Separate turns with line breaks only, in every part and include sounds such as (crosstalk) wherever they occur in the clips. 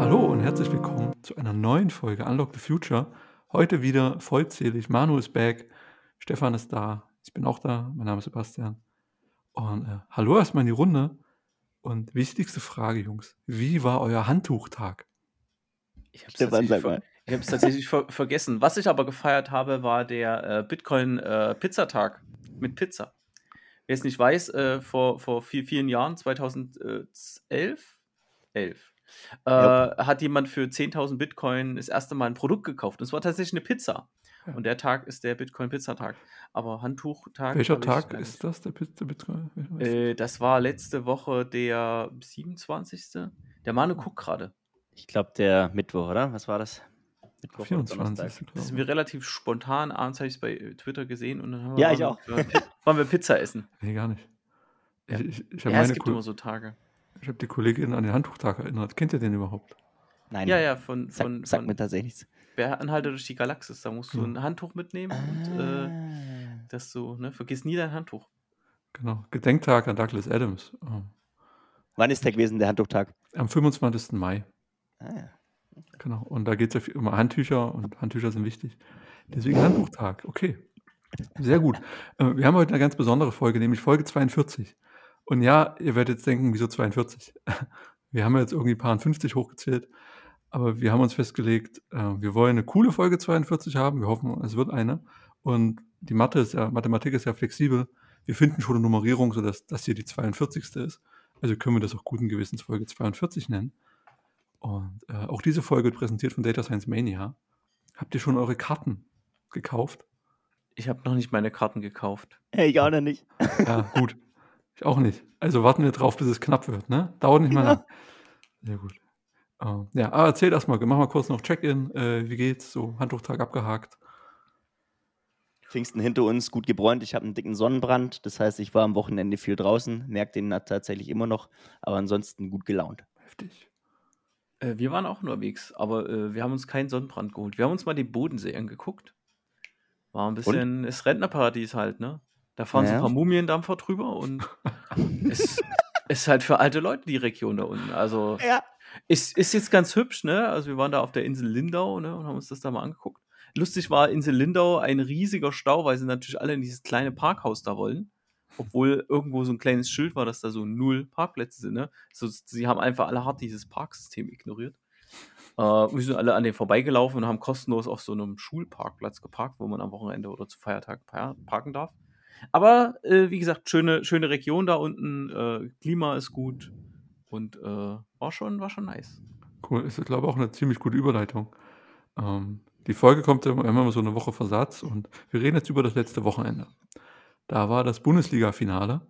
Hallo und herzlich willkommen zu einer neuen Folge Unlock the Future. Heute wieder vollzählig. Manu ist back, Stefan ist da, ich bin auch da, mein Name ist Sebastian. Und äh, hallo erstmal in die Runde. Und wichtigste Frage, Jungs, wie war euer Handtuchtag?
Ich habe es tatsächlich, ver tatsächlich ver vergessen. Was ich aber gefeiert habe, war der äh, Bitcoin-Pizzatag mit Pizza. Wer es nicht weiß, äh, vor, vor vier, vielen Jahren, 2011, 11, äh, hat jemand für 10.000 Bitcoin das erste Mal ein Produkt gekauft. Und es war tatsächlich eine Pizza.
Ja.
Und der Tag ist der Bitcoin-Pizzatag. Aber Handtuchtag.
Welcher Tag ist das, der Pizza Bitcoin?
Äh, das war letzte Woche der 27. Der Manu guckt gerade.
Ich glaube, der Mittwoch, oder? Was war das? Mittwoch oder
24.
Donnerstag?
Das ist mir relativ spontan. Abends habe ich es bei äh, Twitter gesehen und dann haben wir,
Ja, ich auch.
Wir- waren wir Pizza essen.
ich. Nee, gar nicht.
Ja.
Ich, ich, ich habe
Ja, es
meine
gibt
Ko-
immer so Tage.
ich hab die Kollegin an den Handtuchtag erinnert. Kennt ihr den überhaupt?
Nein.
Ja, ja, von,
Sag,
von,
sag
von
mir tatsächlich nichts.
Anhalter durch die Galaxis. Da musst du
Ja.
ein Handtuch mitnehmen und äh,
Ah.
dass du, ne, vergiss nie dein Handtuch.
Genau. Gedenktag an Douglas Adams. Oh.
Wann ist der gewesen, der Handtuchtag?
Am 25. Mai.
Ah, ja.
Genau. Und da geht es ja viel- um Handtücher und Handtücher sind wichtig. Deswegen Handtuchtag. Okay. Sehr gut. Äh, Wir haben heute eine ganz besondere Folge, nämlich Folge 42. Und ja, ihr werdet jetzt denken, wieso 42? (laughs) Wir haben jetzt irgendwie ein paar 50 hochgezählt, aber wir haben uns festgelegt, äh, wir wollen eine coole Folge 42 haben. Wir hoffen, es wird eine. Und die Mathe ist ja, Mathematik ist ja flexibel. Wir finden schon eine Nummerierung, sodass das hier die 42. ist. Also können wir das auch guten Gewissens Folge 42 nennen. Und äh, auch diese Folge wird präsentiert von Data Science Mania. Habt ihr schon eure Karten gekauft?
Ich habe noch nicht meine Karten gekauft.
Hey, ich auch noch nicht.
Ja, gut. Ich auch nicht. Also warten wir drauf, bis es knapp wird, ne? Dauert nicht mal
Ja.
lang. Sehr gut. Äh, ja, aber erzähl erst mal, mach mal kurz noch Check-in. Äh, wie geht's? So, Handtuchtag abgehakt.
Pfingsten hinter uns, gut gebräunt. Ich habe einen dicken Sonnenbrand. Das heißt, ich war am Wochenende viel draußen. Merke den tatsächlich immer noch. Aber ansonsten gut gelaunt.
Heftig.
Äh, wir waren auch unterwegs, aber äh, wir haben uns keinen Sonnenbrand geholt. Wir haben uns mal den Bodensee angeguckt. War ein bisschen das Rentnerparadies halt, ne? Da fahren so
Ja.
ein paar Mumiendampfer drüber und (laughs) es ist halt für alte Leute die Region da unten. Also
Ja.
Ist, ist jetzt ganz hübsch, ne? Also wir waren da auf der Insel Lindau, ne? Und haben uns das da mal angeguckt. Lustig war Insel Lindau ein riesiger Stau, weil sie natürlich alle in dieses kleine Parkhaus da wollen. Obwohl irgendwo so ein kleines Schild war, dass da so null Parkplätze sind, ne? So, sie haben einfach alle hart dieses Parksystem ignoriert. Äh, wir sind alle an denen vorbeigelaufen und haben kostenlos auf so einem Schulparkplatz geparkt, wo man am Wochenende oder zu Feiertag par- parken darf. Aber äh, wie gesagt, schöne, schöne Region da unten, äh, Klima ist gut und äh, war, schon, war schon nice.
Cool. Ist, glaube ich, auch eine ziemlich gute Überleitung. Ähm, die Folge kommt ja immer, so eine Woche Versatz und wir reden jetzt über das letzte Wochenende. Da war das Bundesliga-Finale,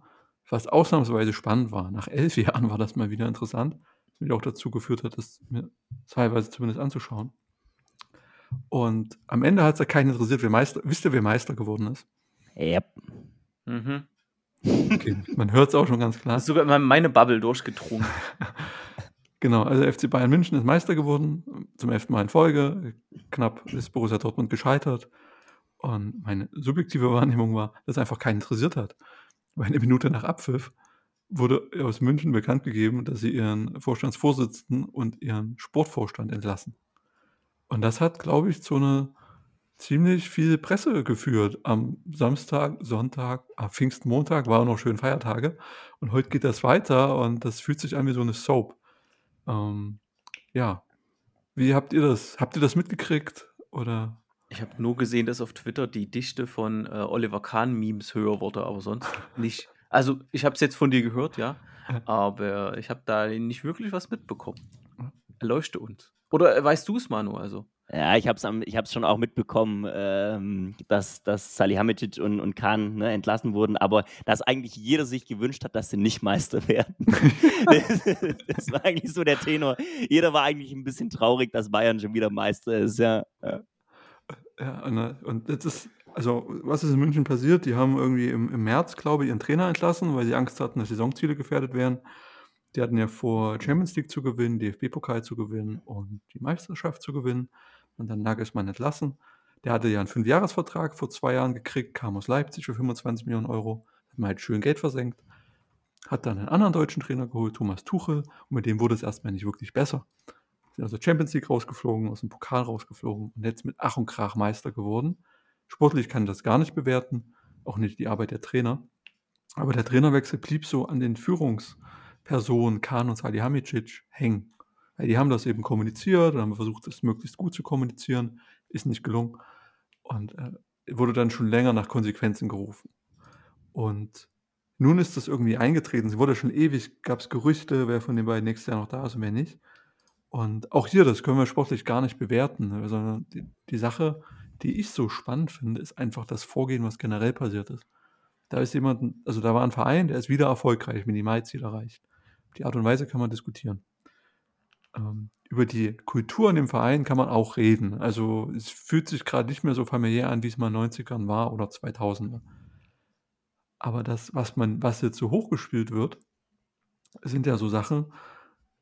was ausnahmsweise spannend war. Nach elf (laughs) Jahren war das mal wieder interessant, mich auch dazu geführt hat, das mir teilweise zumindest anzuschauen. Und am Ende hat es ja keinen interessiert, wer Meister, wisst ihr, wer Meister geworden ist?
Yep.
Mhm.
Okay, man hört es auch schon ganz klar.
Hast sogar in meine Bubble durchgedrungen. (laughs)
Genau, also FC Bayern München ist Meister geworden, zum elften Mal in Folge. Knapp ist Borussia Dortmund gescheitert. Und meine subjektive Wahrnehmung war, dass einfach keinen interessiert hat. Weil eine Minute nach Abpfiff wurde aus München bekannt gegeben, dass sie ihren Vorstandsvorsitzenden und ihren Sportvorstand entlassen. Und das hat, glaube ich, zu einer ziemlich viel Presse geführt. Am Samstag, Sonntag, am Pfingstmontag waren noch schön Feiertage. Und heute geht das weiter und das fühlt sich an wie so eine Soap. Ähm, ja. Wie habt ihr das? Habt ihr das mitgekriegt? Oder?
Ich habe nur gesehen, dass auf Twitter die Dichte von äh, Oliver Kahn-Memes höher wurde, aber sonst nicht. Also, ich habe es jetzt von dir gehört, ja, aber ich habe da nicht wirklich was mitbekommen. Erleuchte uns. Oder äh, weißt du es, Manu? Also,
Ja, ich habe es ich hab's schon auch mitbekommen, ähm, dass, dass Salihamidzic und, und Kahn ne, entlassen wurden, aber dass eigentlich jeder sich gewünscht hat, dass sie nicht Meister (laughs) werden. das, das war eigentlich so der Tenor. Jeder war eigentlich ein bisschen traurig, dass Bayern schon wieder Meister ist. Ja. Ja.
Ja, und, äh, und jetzt ist, also, was ist in München passiert? Die haben irgendwie im, im März, glaube ich, ihren Trainer entlassen, weil sie Angst hatten, dass Saisonziele gefährdet wären. Die hatten ja vor, Champions League zu gewinnen, DFB-Pokal zu gewinnen und die Meisterschaft zu gewinnen. Und dann Nagelsmann entlassen. Der hatte ja einen Fünfjahresvertrag vor zwei Jahren gekriegt, kam aus Leipzig für 25 Millionen Euro. Hat man halt schön Geld versenkt. Hat dann einen anderen deutschen Trainer geholt, Thomas Tuchel, und mit dem wurde es erstmal nicht wirklich besser. Sind also Champions League rausgeflogen, aus dem Pokal rausgeflogen und jetzt mit Ach und Krach Meister geworden. Sportlich kann ich das gar nicht bewerten, auch nicht die Arbeit der Trainer. Aber der Trainerwechsel blieb so an den Führungspersonen Kahn und Salihamidzic hängen. Weil die haben das eben kommuniziert, haben versucht, das möglichst gut zu kommunizieren, ist nicht gelungen und äh, wurde dann schon länger nach Konsequenzen gerufen. Und nun ist das irgendwie eingetreten. Sie wurde schon ewig, gab es Gerüchte, wer von den beiden nächstes Jahr noch da ist und wer nicht. Und auch hier, das können wir sportlich gar nicht bewerten, sondern die, die Sache, die ich so spannend finde, ist einfach das Vorgehen, was generell passiert ist. Da ist jemand, also da war ein Verein, der ist wieder erfolgreich, Minimalziel erreicht. Die Art und Weise kann man diskutieren. Ähm, über die Kultur in dem Verein kann man auch reden. Also es fühlt sich gerade nicht mehr so familiär an, wie es mal in den 90ern war oder 2000er. Aber das, was man, was jetzt so hochgespielt wird, sind ja so Sachen,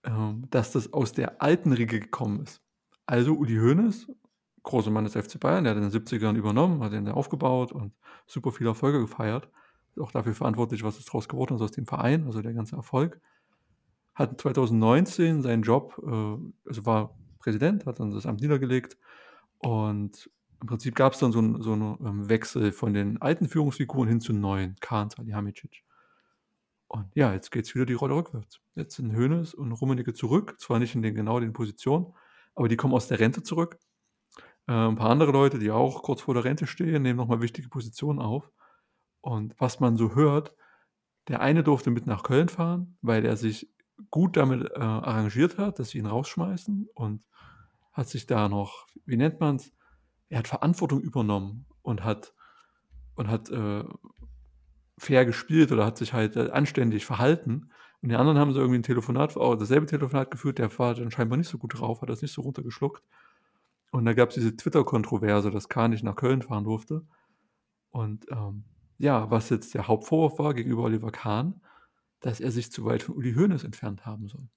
ähm, dass das aus der alten Riege gekommen ist. Also Uli Hoeneß, großer Mann des FC Bayern, der hat in den 70ern übernommen, hat den aufgebaut und super viele Erfolge gefeiert. Ist auch dafür verantwortlich, was ist daraus geworden ist aus dem Verein, also der ganze Erfolg. Hat 2019 seinen Job, äh, also war Präsident, hat dann das Amt niedergelegt und im Prinzip gab es dann so, ein, so einen ähm, Wechsel von den alten Führungsfiguren hin zu neuen, Kahn, Salihamidzic. Und ja, jetzt geht es wieder die Rolle rückwärts. Jetzt sind Hoeneß und Rummenigge zurück, zwar nicht in den genau den Positionen, aber die kommen aus der Rente zurück. Äh, ein paar andere Leute, die auch kurz vor der Rente stehen, nehmen nochmal wichtige Positionen auf. Und was man so hört, der eine durfte mit nach Köln fahren, weil er sich gut damit äh, arrangiert hat, dass sie ihn rausschmeißen und hat sich da noch, wie nennt man es, er hat Verantwortung übernommen und hat und hat äh, fair gespielt oder hat sich halt äh, anständig verhalten. Und die anderen haben so irgendwie ein Telefonat, auch dasselbe Telefonat geführt, der war dann scheinbar nicht so gut drauf, hat das nicht so runtergeschluckt. Und da gab es diese Twitter-Kontroverse, dass Kahn nicht nach Köln fahren durfte. Und ähm, ja, was jetzt der Hauptvorwurf war gegenüber Oliver Kahn, dass er sich zu weit von Uli Hoeneß entfernt haben soll.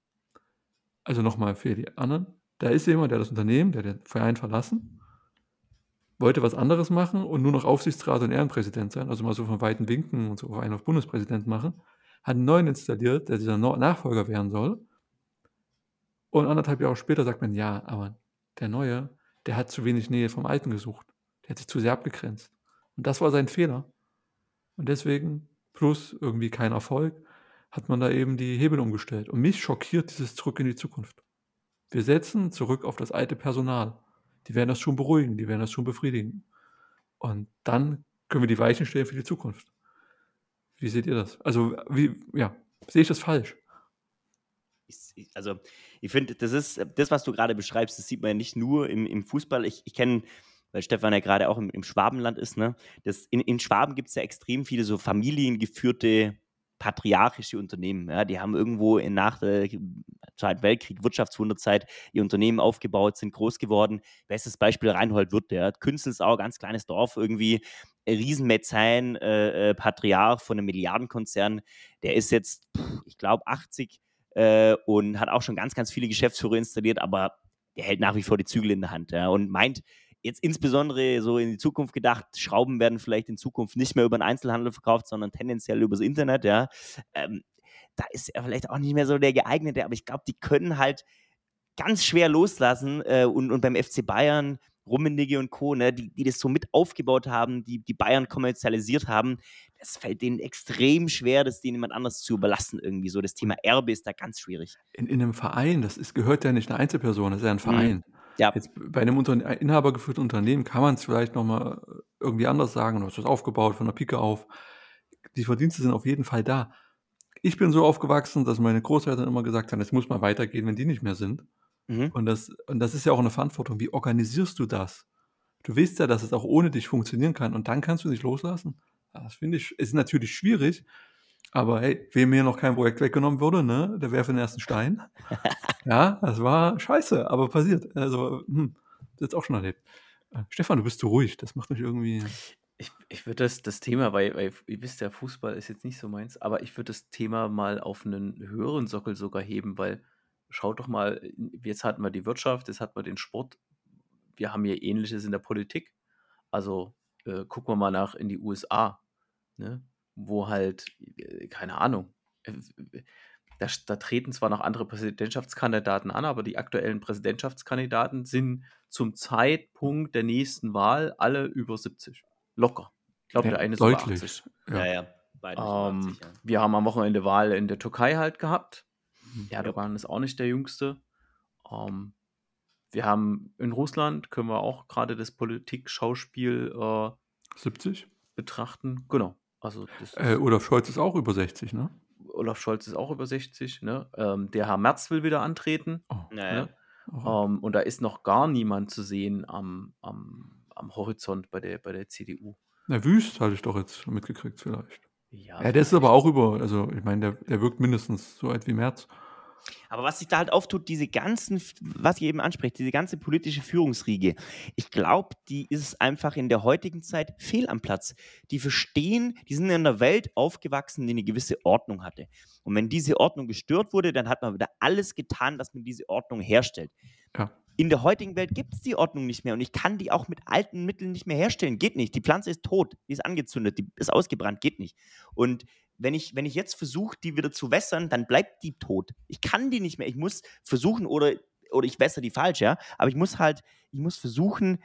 Also nochmal für die anderen. Da ist jemand, der das Unternehmen, der den Verein verlassen, wollte was anderes machen und nur noch Aufsichtsrat und Ehrenpräsident sein, also mal so von weiten Winken und so einen auf Bundespräsident machen, hat einen neuen installiert, der dieser Nachfolger werden soll. Und anderthalb Jahre später sagt man, ja, aber der Neue, der hat zu wenig Nähe vom Alten gesucht. Der hat sich zu sehr abgegrenzt. Und das war sein Fehler. Und deswegen, plus irgendwie kein Erfolg, hat man da eben die Hebel umgestellt. Und mich schockiert dieses Zurück in die Zukunft. Wir setzen zurück auf das alte Personal. Die werden das schon beruhigen, die werden das schon befriedigen. Und dann können wir die Weichen stellen für die Zukunft. Wie seht ihr das? Also, wie, ja, sehe ich das falsch?
Ich, also, ich finde, das ist das, was du gerade beschreibst, das sieht man ja nicht nur im, im Fußball. Ich, ich kenne weil Stefan ja gerade auch im, im Schwabenland ist, ne? Das, in, in Schwaben gibt es ja extrem viele so familiengeführte patriarchische Unternehmen. Ja, die haben irgendwo in, nach der Zweiten Weltkrieg, Wirtschaftswunderzeit, ihr Unternehmen aufgebaut, sind groß geworden. Bestes Beispiel Reinhold Wirth, der hat Künzelsau, ganz kleines Dorf, irgendwie Riesenmäzen, äh, äh, Patriarch von einem Milliardenkonzern. Der ist jetzt, ich glaube, 80 äh, und hat auch schon ganz, ganz viele Geschäftsführer installiert, aber der hält nach wie vor die Zügel in der Hand ja, und meint, jetzt insbesondere so in die Zukunft gedacht, Schrauben werden vielleicht in Zukunft nicht mehr über den Einzelhandel verkauft, sondern tendenziell übers Internet, ja. Ähm, da ist er vielleicht auch nicht mehr so der geeignete, aber ich glaube, die können halt ganz schwer loslassen äh, und, und beim FC Bayern Rummenigge und Co., ne, die, die das so mit aufgebaut haben, die, die Bayern kommerzialisiert haben, das fällt denen extrem schwer, das denen jemand anders zu überlassen irgendwie. So das Thema Erbe ist da ganz schwierig.
In, in einem Verein, das ist, gehört ja nicht eine Einzelperson, das ist ja ein mhm. Verein. Mhm.
Ja.
Jetzt bei einem Unter inhabergeführten Unternehmen kann man es vielleicht nochmal irgendwie anders sagen, du hast das aufgebaut von der Pike auf. Die Verdienste sind auf jeden Fall da. Ich bin so aufgewachsen, dass meine Großeltern immer gesagt haben, es muss mal weitergehen, wenn die nicht mehr sind. Mhm. Und, das, und das ist ja auch eine Verantwortung. Wie organisierst du das? Du weißt ja, dass es auch ohne dich funktionieren kann und dann kannst du nicht loslassen. Das finde ich, ist natürlich schwierig, aber hey, wem hier noch kein Projekt weggenommen wurde, ne, der werfe den ersten Stein. (laughs) ja, das war scheiße, aber passiert. Also, hm, das jetzt auch schon erlebt. Äh, Stefan, du bist zu ruhig, das macht mich irgendwie.
Ich, ich würde das, das Thema, weil, weil ihr wisst ja, Fußball ist jetzt nicht so meins, aber ich würde das Thema mal auf einen höheren Sockel sogar heben, weil schaut doch mal, jetzt hatten wir die Wirtschaft, jetzt hatten wir den Sport, wir haben hier Ähnliches in der Politik. Also äh, gucken wir mal nach in die USA. Ne? wo halt, äh, keine Ahnung, äh, da, da treten zwar noch andere Präsidentschaftskandidaten an, aber die aktuellen Präsidentschaftskandidaten sind zum Zeitpunkt der nächsten Wahl alle über 70. Locker. Ich glaube,
Ja,
der eine ist über
deutlich.
80.
Ja,
Ja.
ja. Beide
Ähm,
80, ja.
wir haben am Wochenende Wahl in der Türkei halt gehabt. Erdogan ist auch nicht der Jüngste. Ähm, wir haben in Russland, können wir auch gerade das Politik-Schauspiel äh,
70?
betrachten. Genau. Also das
Äh, Olaf Scholz ist auch über 60, ne?
Olaf Scholz ist auch über 60. Ne? Ähm, der Herr Merz will wieder antreten.
Oh,
Naja.
Ne?
oh.
Ähm, und da ist noch gar niemand zu sehen am, am, am Horizont bei der, bei der CDU.
Na, Wüst hatte ich doch jetzt mitgekriegt vielleicht.
Ja,
Ja, der ist aber auch über, also ich meine, der, der wirkt mindestens so alt wie Merz.
Aber was sich da halt auftut, diese ganzen, was ihr eben anspricht, diese ganze politische Führungsriege, ich glaube, die ist einfach in der heutigen Zeit fehl am Platz. Die verstehen, die sind in einer Welt aufgewachsen, die eine gewisse Ordnung hatte. Und wenn diese Ordnung gestört wurde, dann hat man wieder alles getan, dass man diese Ordnung herstellt.
Ja.
In der heutigen Welt gibt es die Ordnung nicht mehr und ich kann die auch mit alten Mitteln nicht mehr herstellen. Geht nicht. Die Pflanze ist tot, die ist angezündet, die ist ausgebrannt, geht nicht. Und wenn ich, wenn ich jetzt versuche, die wieder zu wässern, dann bleibt die tot. Ich kann die nicht mehr. Ich muss versuchen, oder, oder ich wässer die falsch, ja. Aber ich muss halt, ich muss versuchen,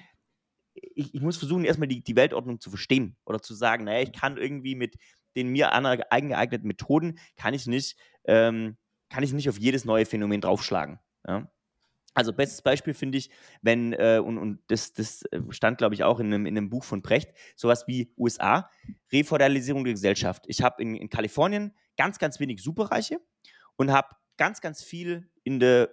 ich, ich muss versuchen, erstmal die, die Weltordnung zu verstehen oder zu sagen, naja, ich kann irgendwie mit den mir eigengeeigneten Methoden, kann ich nicht, ähm, kann ich nicht auf jedes neue Phänomen draufschlagen. Ja? Also bestes Beispiel finde ich, wenn, äh, und, und das, das äh, stand, glaube ich, auch in einem, in einem Buch von Brecht, sowas wie USA, Refeudalisierung der Gesellschaft. Ich habe in, in Kalifornien ganz, ganz wenig Superreiche und habe ganz, ganz viel in der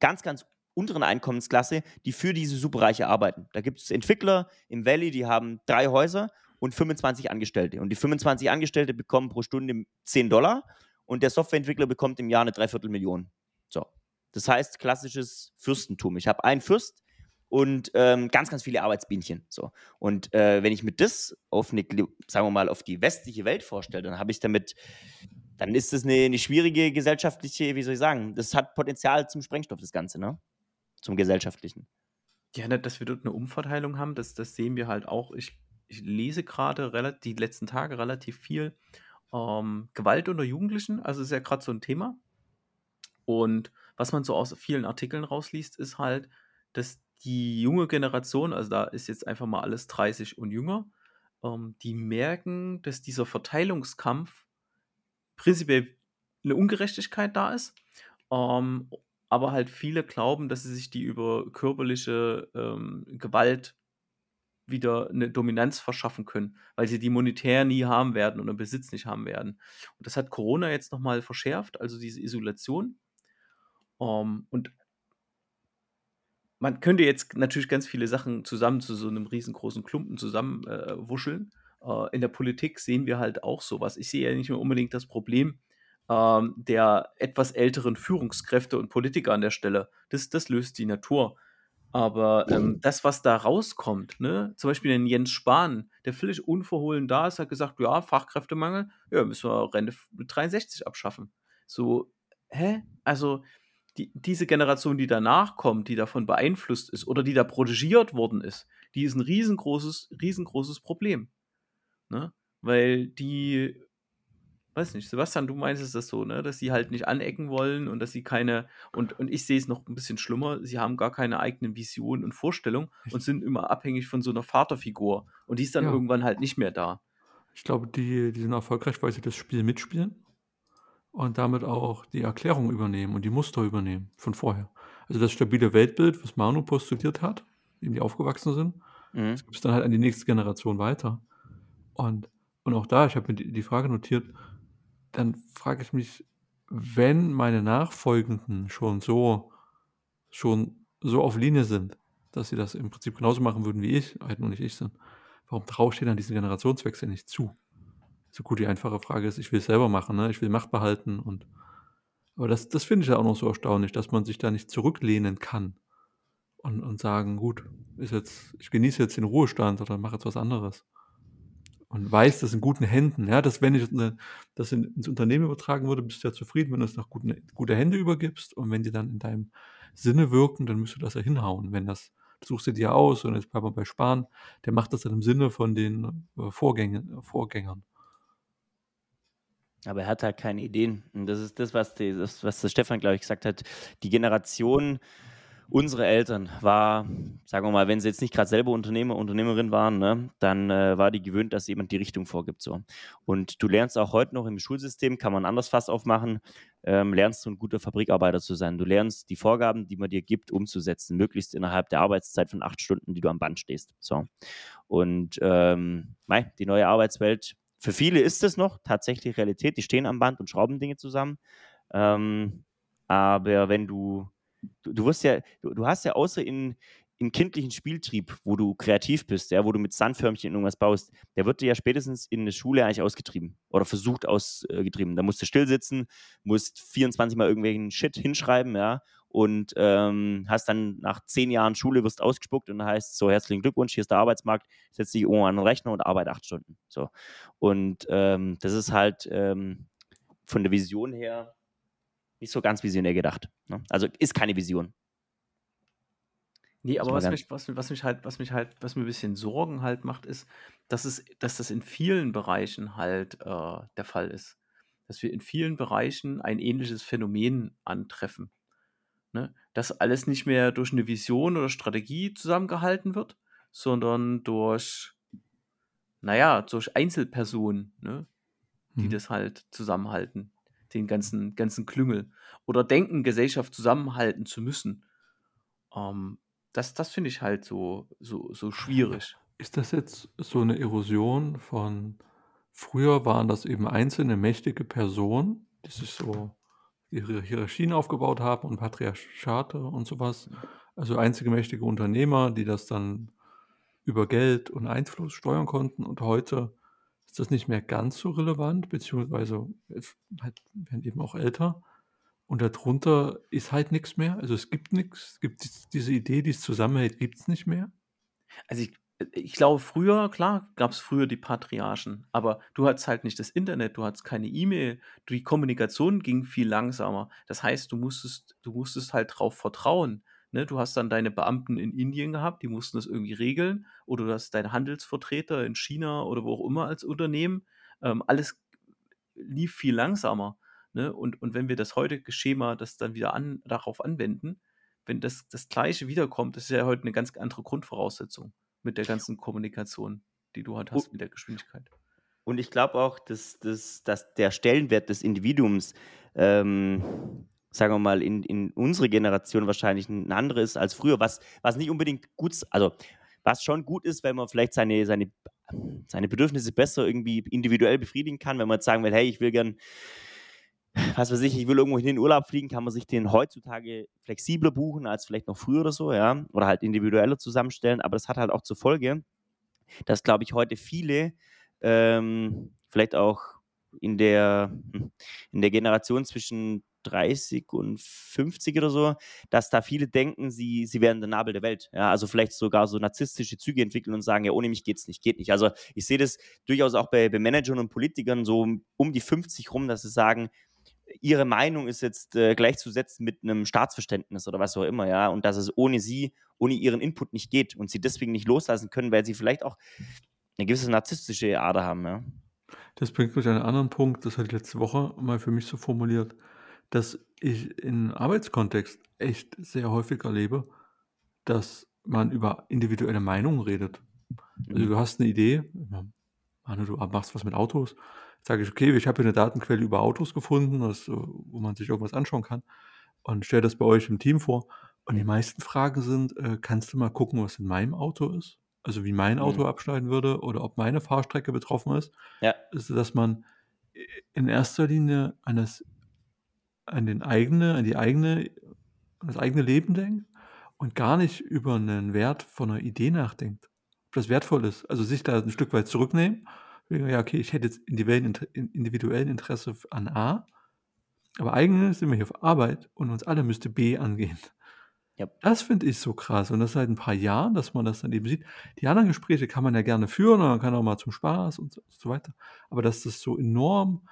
ganz, ganz unteren Einkommensklasse, die für diese Superreiche arbeiten. Da gibt es Entwickler im Valley, die haben drei Häuser und 25 Angestellte. Und die 25 Angestellte bekommen pro Stunde 10 Dollar und der Softwareentwickler bekommt im Jahr eine Dreiviertelmillion. So. Das heißt, klassisches Fürstentum. Ich habe einen Fürst und ähm, ganz, ganz viele Arbeitsbienchen. So. Und äh, wenn ich mir das auf eine, sagen wir mal, auf die westliche Welt vorstelle, dann habe ich damit, dann ist das eine, eine schwierige gesellschaftliche, wie soll ich sagen, das hat Potenzial zum Sprengstoff, das Ganze, ne? Zum gesellschaftlichen.
Ja, ne, dass wir dort eine Umverteilung haben, das, das sehen wir halt auch. Ich, ich lese gerade die letzten Tage relativ viel ähm, Gewalt unter Jugendlichen. Also ist ja gerade so ein Thema. Und was man so aus vielen Artikeln rausliest, ist halt, dass die junge Generation, also da ist jetzt einfach mal alles 30 und jünger, ähm, die merken, dass dieser Verteilungskampf prinzipiell eine Ungerechtigkeit da ist. Ähm, aber halt viele glauben, dass sie sich die über körperliche ähm, Gewalt wieder eine Dominanz verschaffen können, weil sie die monetär nie haben werden oder Besitz nicht haben werden. Und das hat Corona jetzt nochmal verschärft, also diese Isolation. Ähm, und man könnte jetzt natürlich ganz viele Sachen zusammen zu so einem riesengroßen Klumpen zusammen äh. Äh, in der Politik sehen wir halt auch sowas. Ich sehe ja nicht mehr unbedingt das Problem ähm, der etwas älteren Führungskräfte und Politiker an der Stelle. Das, das löst die Natur. Aber ähm, das, was da rauskommt, ne, zum Beispiel den Jens Spahn, der völlig unverhohlen da ist, hat gesagt, ja, Fachkräftemangel, ja, müssen wir Rente mit 63 abschaffen. So, hä? Also, die, diese Generation, die danach kommt, die davon beeinflusst ist oder die da protegiert worden ist, die ist ein riesengroßes, riesengroßes Problem. Ne? Weil die, weiß nicht, Sebastian, du meinst das so, ne? Dass sie halt nicht anecken wollen und dass sie keine, und, und ich sehe es noch ein bisschen schlimmer, sie haben gar keine eigenen Visionen und Vorstellungen und sind immer abhängig von so einer Vaterfigur. Und die ist dann
Ja.
irgendwann halt nicht mehr da.
Ich glaube, die, die sind erfolgreich, weil sie das Spiel mitspielen und damit auch die Erklärung übernehmen und die Muster übernehmen von vorher. Also das stabile Weltbild, was Manu postuliert hat, in dem die aufgewachsen sind,
Mhm.
das gibt es dann halt an die nächste Generation weiter. Und, und auch da, ich habe mir die, die Frage notiert, dann frage ich mich, wenn meine Nachfolgenden schon so, schon so auf Linie sind, dass sie das im Prinzip genauso machen würden wie ich, halt nur nicht ich sind, warum traue ich denen an diesen Generationswechsel nicht zu? So gut die einfache Frage ist, ich will es selber machen, ne? ich will Macht behalten und aber das, das finde ich ja auch noch so erstaunlich, dass man sich da nicht zurücklehnen kann und, und sagen, gut, ist jetzt, ich genieße jetzt den Ruhestand oder mache jetzt was anderes. Und weiß, das in guten Händen. Ja, dass wenn ich das in, ins Unternehmen übertragen würde, bist du ja zufrieden, wenn du es nach guten, gute Hände übergibst. Und wenn die dann in deinem Sinne wirken, dann müsste das ja hinhauen. Wenn das, das suchst du dir aus und jetzt bleiben wir bei Sparen, der macht das dann im Sinne von den äh, Vorgängen, äh, Vorgängern.
Aber er hat halt keine Ideen. Und das ist das, was, die, das, was der Stefan, glaube ich, gesagt hat. Die Generation unserer Eltern war, sagen wir mal, wenn sie jetzt nicht gerade selber Unternehmer, Unternehmerin waren, ne, dann äh, war die gewöhnt, dass jemand die Richtung vorgibt. So. Und du lernst auch heute noch im Schulsystem, kann man anders fast aufmachen, ähm, lernst du ein guter Fabrikarbeiter zu sein. Du lernst die Vorgaben, die man dir gibt, umzusetzen, möglichst innerhalb der Arbeitszeit von acht Stunden, die du am Band stehst. So. Und ähm, die neue Arbeitswelt für viele ist es noch tatsächlich Realität. Die stehen am Band und schrauben Dinge zusammen. Ähm, aber wenn du, du, du wirst ja, du, du, hast ja außer in, im kindlichen Spieltrieb, wo du kreativ bist, ja, wo du mit Sandförmchen irgendwas baust, der wird dir ja spätestens in der Schule eigentlich ausgetrieben oder versucht ausgetrieben. Da musst du still sitzen, musst 24 Mal irgendwelchen Shit hinschreiben, ja, und ähm, hast dann nach zehn Jahren Schule wirst ausgespuckt und heißt so herzlichen Glückwunsch, hier ist der Arbeitsmarkt, setz dich irgendwo an den Rechner und arbeite acht Stunden. So und ähm, das ist halt ähm, von der Vision her nicht so ganz visionär gedacht. Ne? Also ist keine Vision.
Nee, aber was mich, was, was mich halt, was mich halt, was mir ein bisschen Sorgen halt macht, ist, dass es, dass das in vielen Bereichen halt äh, der Fall ist. Dass wir in vielen Bereichen ein ähnliches Phänomen antreffen. Ne? Dass alles nicht mehr durch eine Vision oder Strategie zusammengehalten wird, sondern durch, naja, durch Einzelpersonen, ne? die mhm. das halt zusammenhalten, den ganzen, ganzen Klüngel. Oder denken, Gesellschaft zusammenhalten zu müssen. Ähm, das das finde ich halt so, so, so schwierig.
Ist das jetzt so eine Erosion von, früher waren das eben einzelne mächtige Personen, die sich so ihre Hierarchien aufgebaut haben und Patriarchate und sowas. Also einzige mächtige Unternehmer, die das dann über Geld und Einfluss steuern konnten. Und heute ist das nicht mehr ganz so relevant, beziehungsweise halt, werden eben auch älter. Und darunter ist halt nichts mehr. Also es gibt nichts, gibt diese Idee, die es zusammenhält, gibt es nicht mehr.
Also ich ich glaube, früher, klar, gab es früher die Patriarchen, aber du hattest halt nicht das Internet, du hattest keine E-Mail, die Kommunikation ging viel langsamer. Das heißt, du musstest, du musstest halt drauf vertrauen. Ne? Du hast dann deine Beamten in Indien gehabt, die mussten das irgendwie regeln, oder du hast deine Handelsvertreter in China oder wo auch immer als Unternehmen. Ähm, alles lief viel langsamer. Ne? Und, und wenn wir das heutige Schema das dann wieder an, darauf anwenden, wenn das, das Gleiche wiederkommt, das ist ja heute eine ganz andere Grundvoraussetzung mit der ganzen Kommunikation, die du halt hast mit der Geschwindigkeit.
Und ich glaube auch, dass, dass, dass der Stellenwert des Individuums, ähm, sagen wir mal, in, in unserer Generation wahrscheinlich ein anderer ist als früher, was, was nicht unbedingt gut ist, also was schon gut ist, wenn man vielleicht seine, seine, seine Bedürfnisse besser irgendwie individuell befriedigen kann, wenn man jetzt sagen will, hey, ich will gern was weiß ich, ich will irgendwo in den Urlaub fliegen, kann man sich den heutzutage flexibler buchen als vielleicht noch früher oder so, ja, oder halt individueller zusammenstellen. Aber das hat halt auch zur Folge, dass, glaube ich, heute viele ähm, vielleicht auch in der, in der Generation zwischen 30 und 50 oder so, dass da viele denken, sie, sie wären der Nabel der Welt. Ja, also vielleicht sogar so narzisstische Züge entwickeln und sagen, ja, ohne mich geht's nicht, geht nicht. Also ich sehe das durchaus auch bei, bei Managern und Politikern so um die 50 rum, dass sie sagen, ihre Meinung ist jetzt äh, gleichzusetzen mit einem Staatsverständnis oder was auch immer, ja, und dass es ohne sie, ohne ihren Input nicht geht und sie deswegen nicht loslassen können, weil sie vielleicht auch eine gewisse narzisstische Ader haben, ja.
Das bringt mich an einen anderen Punkt, das hatte ich letzte Woche mal für mich so formuliert, dass ich in Arbeitskontext echt sehr häufig erlebe, dass man über individuelle Meinungen redet. Also mhm. du hast eine Idee, Manu, du machst was mit Autos, sage ich, okay, ich habe hier eine Datenquelle über Autos gefunden, das, wo man sich irgendwas anschauen kann und stelle das bei euch im Team vor. Und die meisten Fragen sind, äh, kannst du mal gucken, was in meinem Auto ist? Also wie mein Auto mhm. abschneiden würde oder ob meine Fahrstrecke betroffen ist. Ja. Also, dass man in erster Linie an das, an den eigene, an die eigene, an das eigene Leben denkt und gar nicht über einen Wert von einer Idee nachdenkt. Ob das wertvoll ist. Also sich da ein Stück weit zurücknehmen ja, okay, ich hätte jetzt individuellen Interesse an A, aber eigentlich sind wir hier auf Arbeit und uns alle müsste B angehen. Ja. Das finde ich so krass. Und das seit ein paar Jahren, dass man das dann eben sieht. Die anderen Gespräche kann man ja gerne führen und man kann auch mal zum Spaß und so weiter. Aber dass das so enorm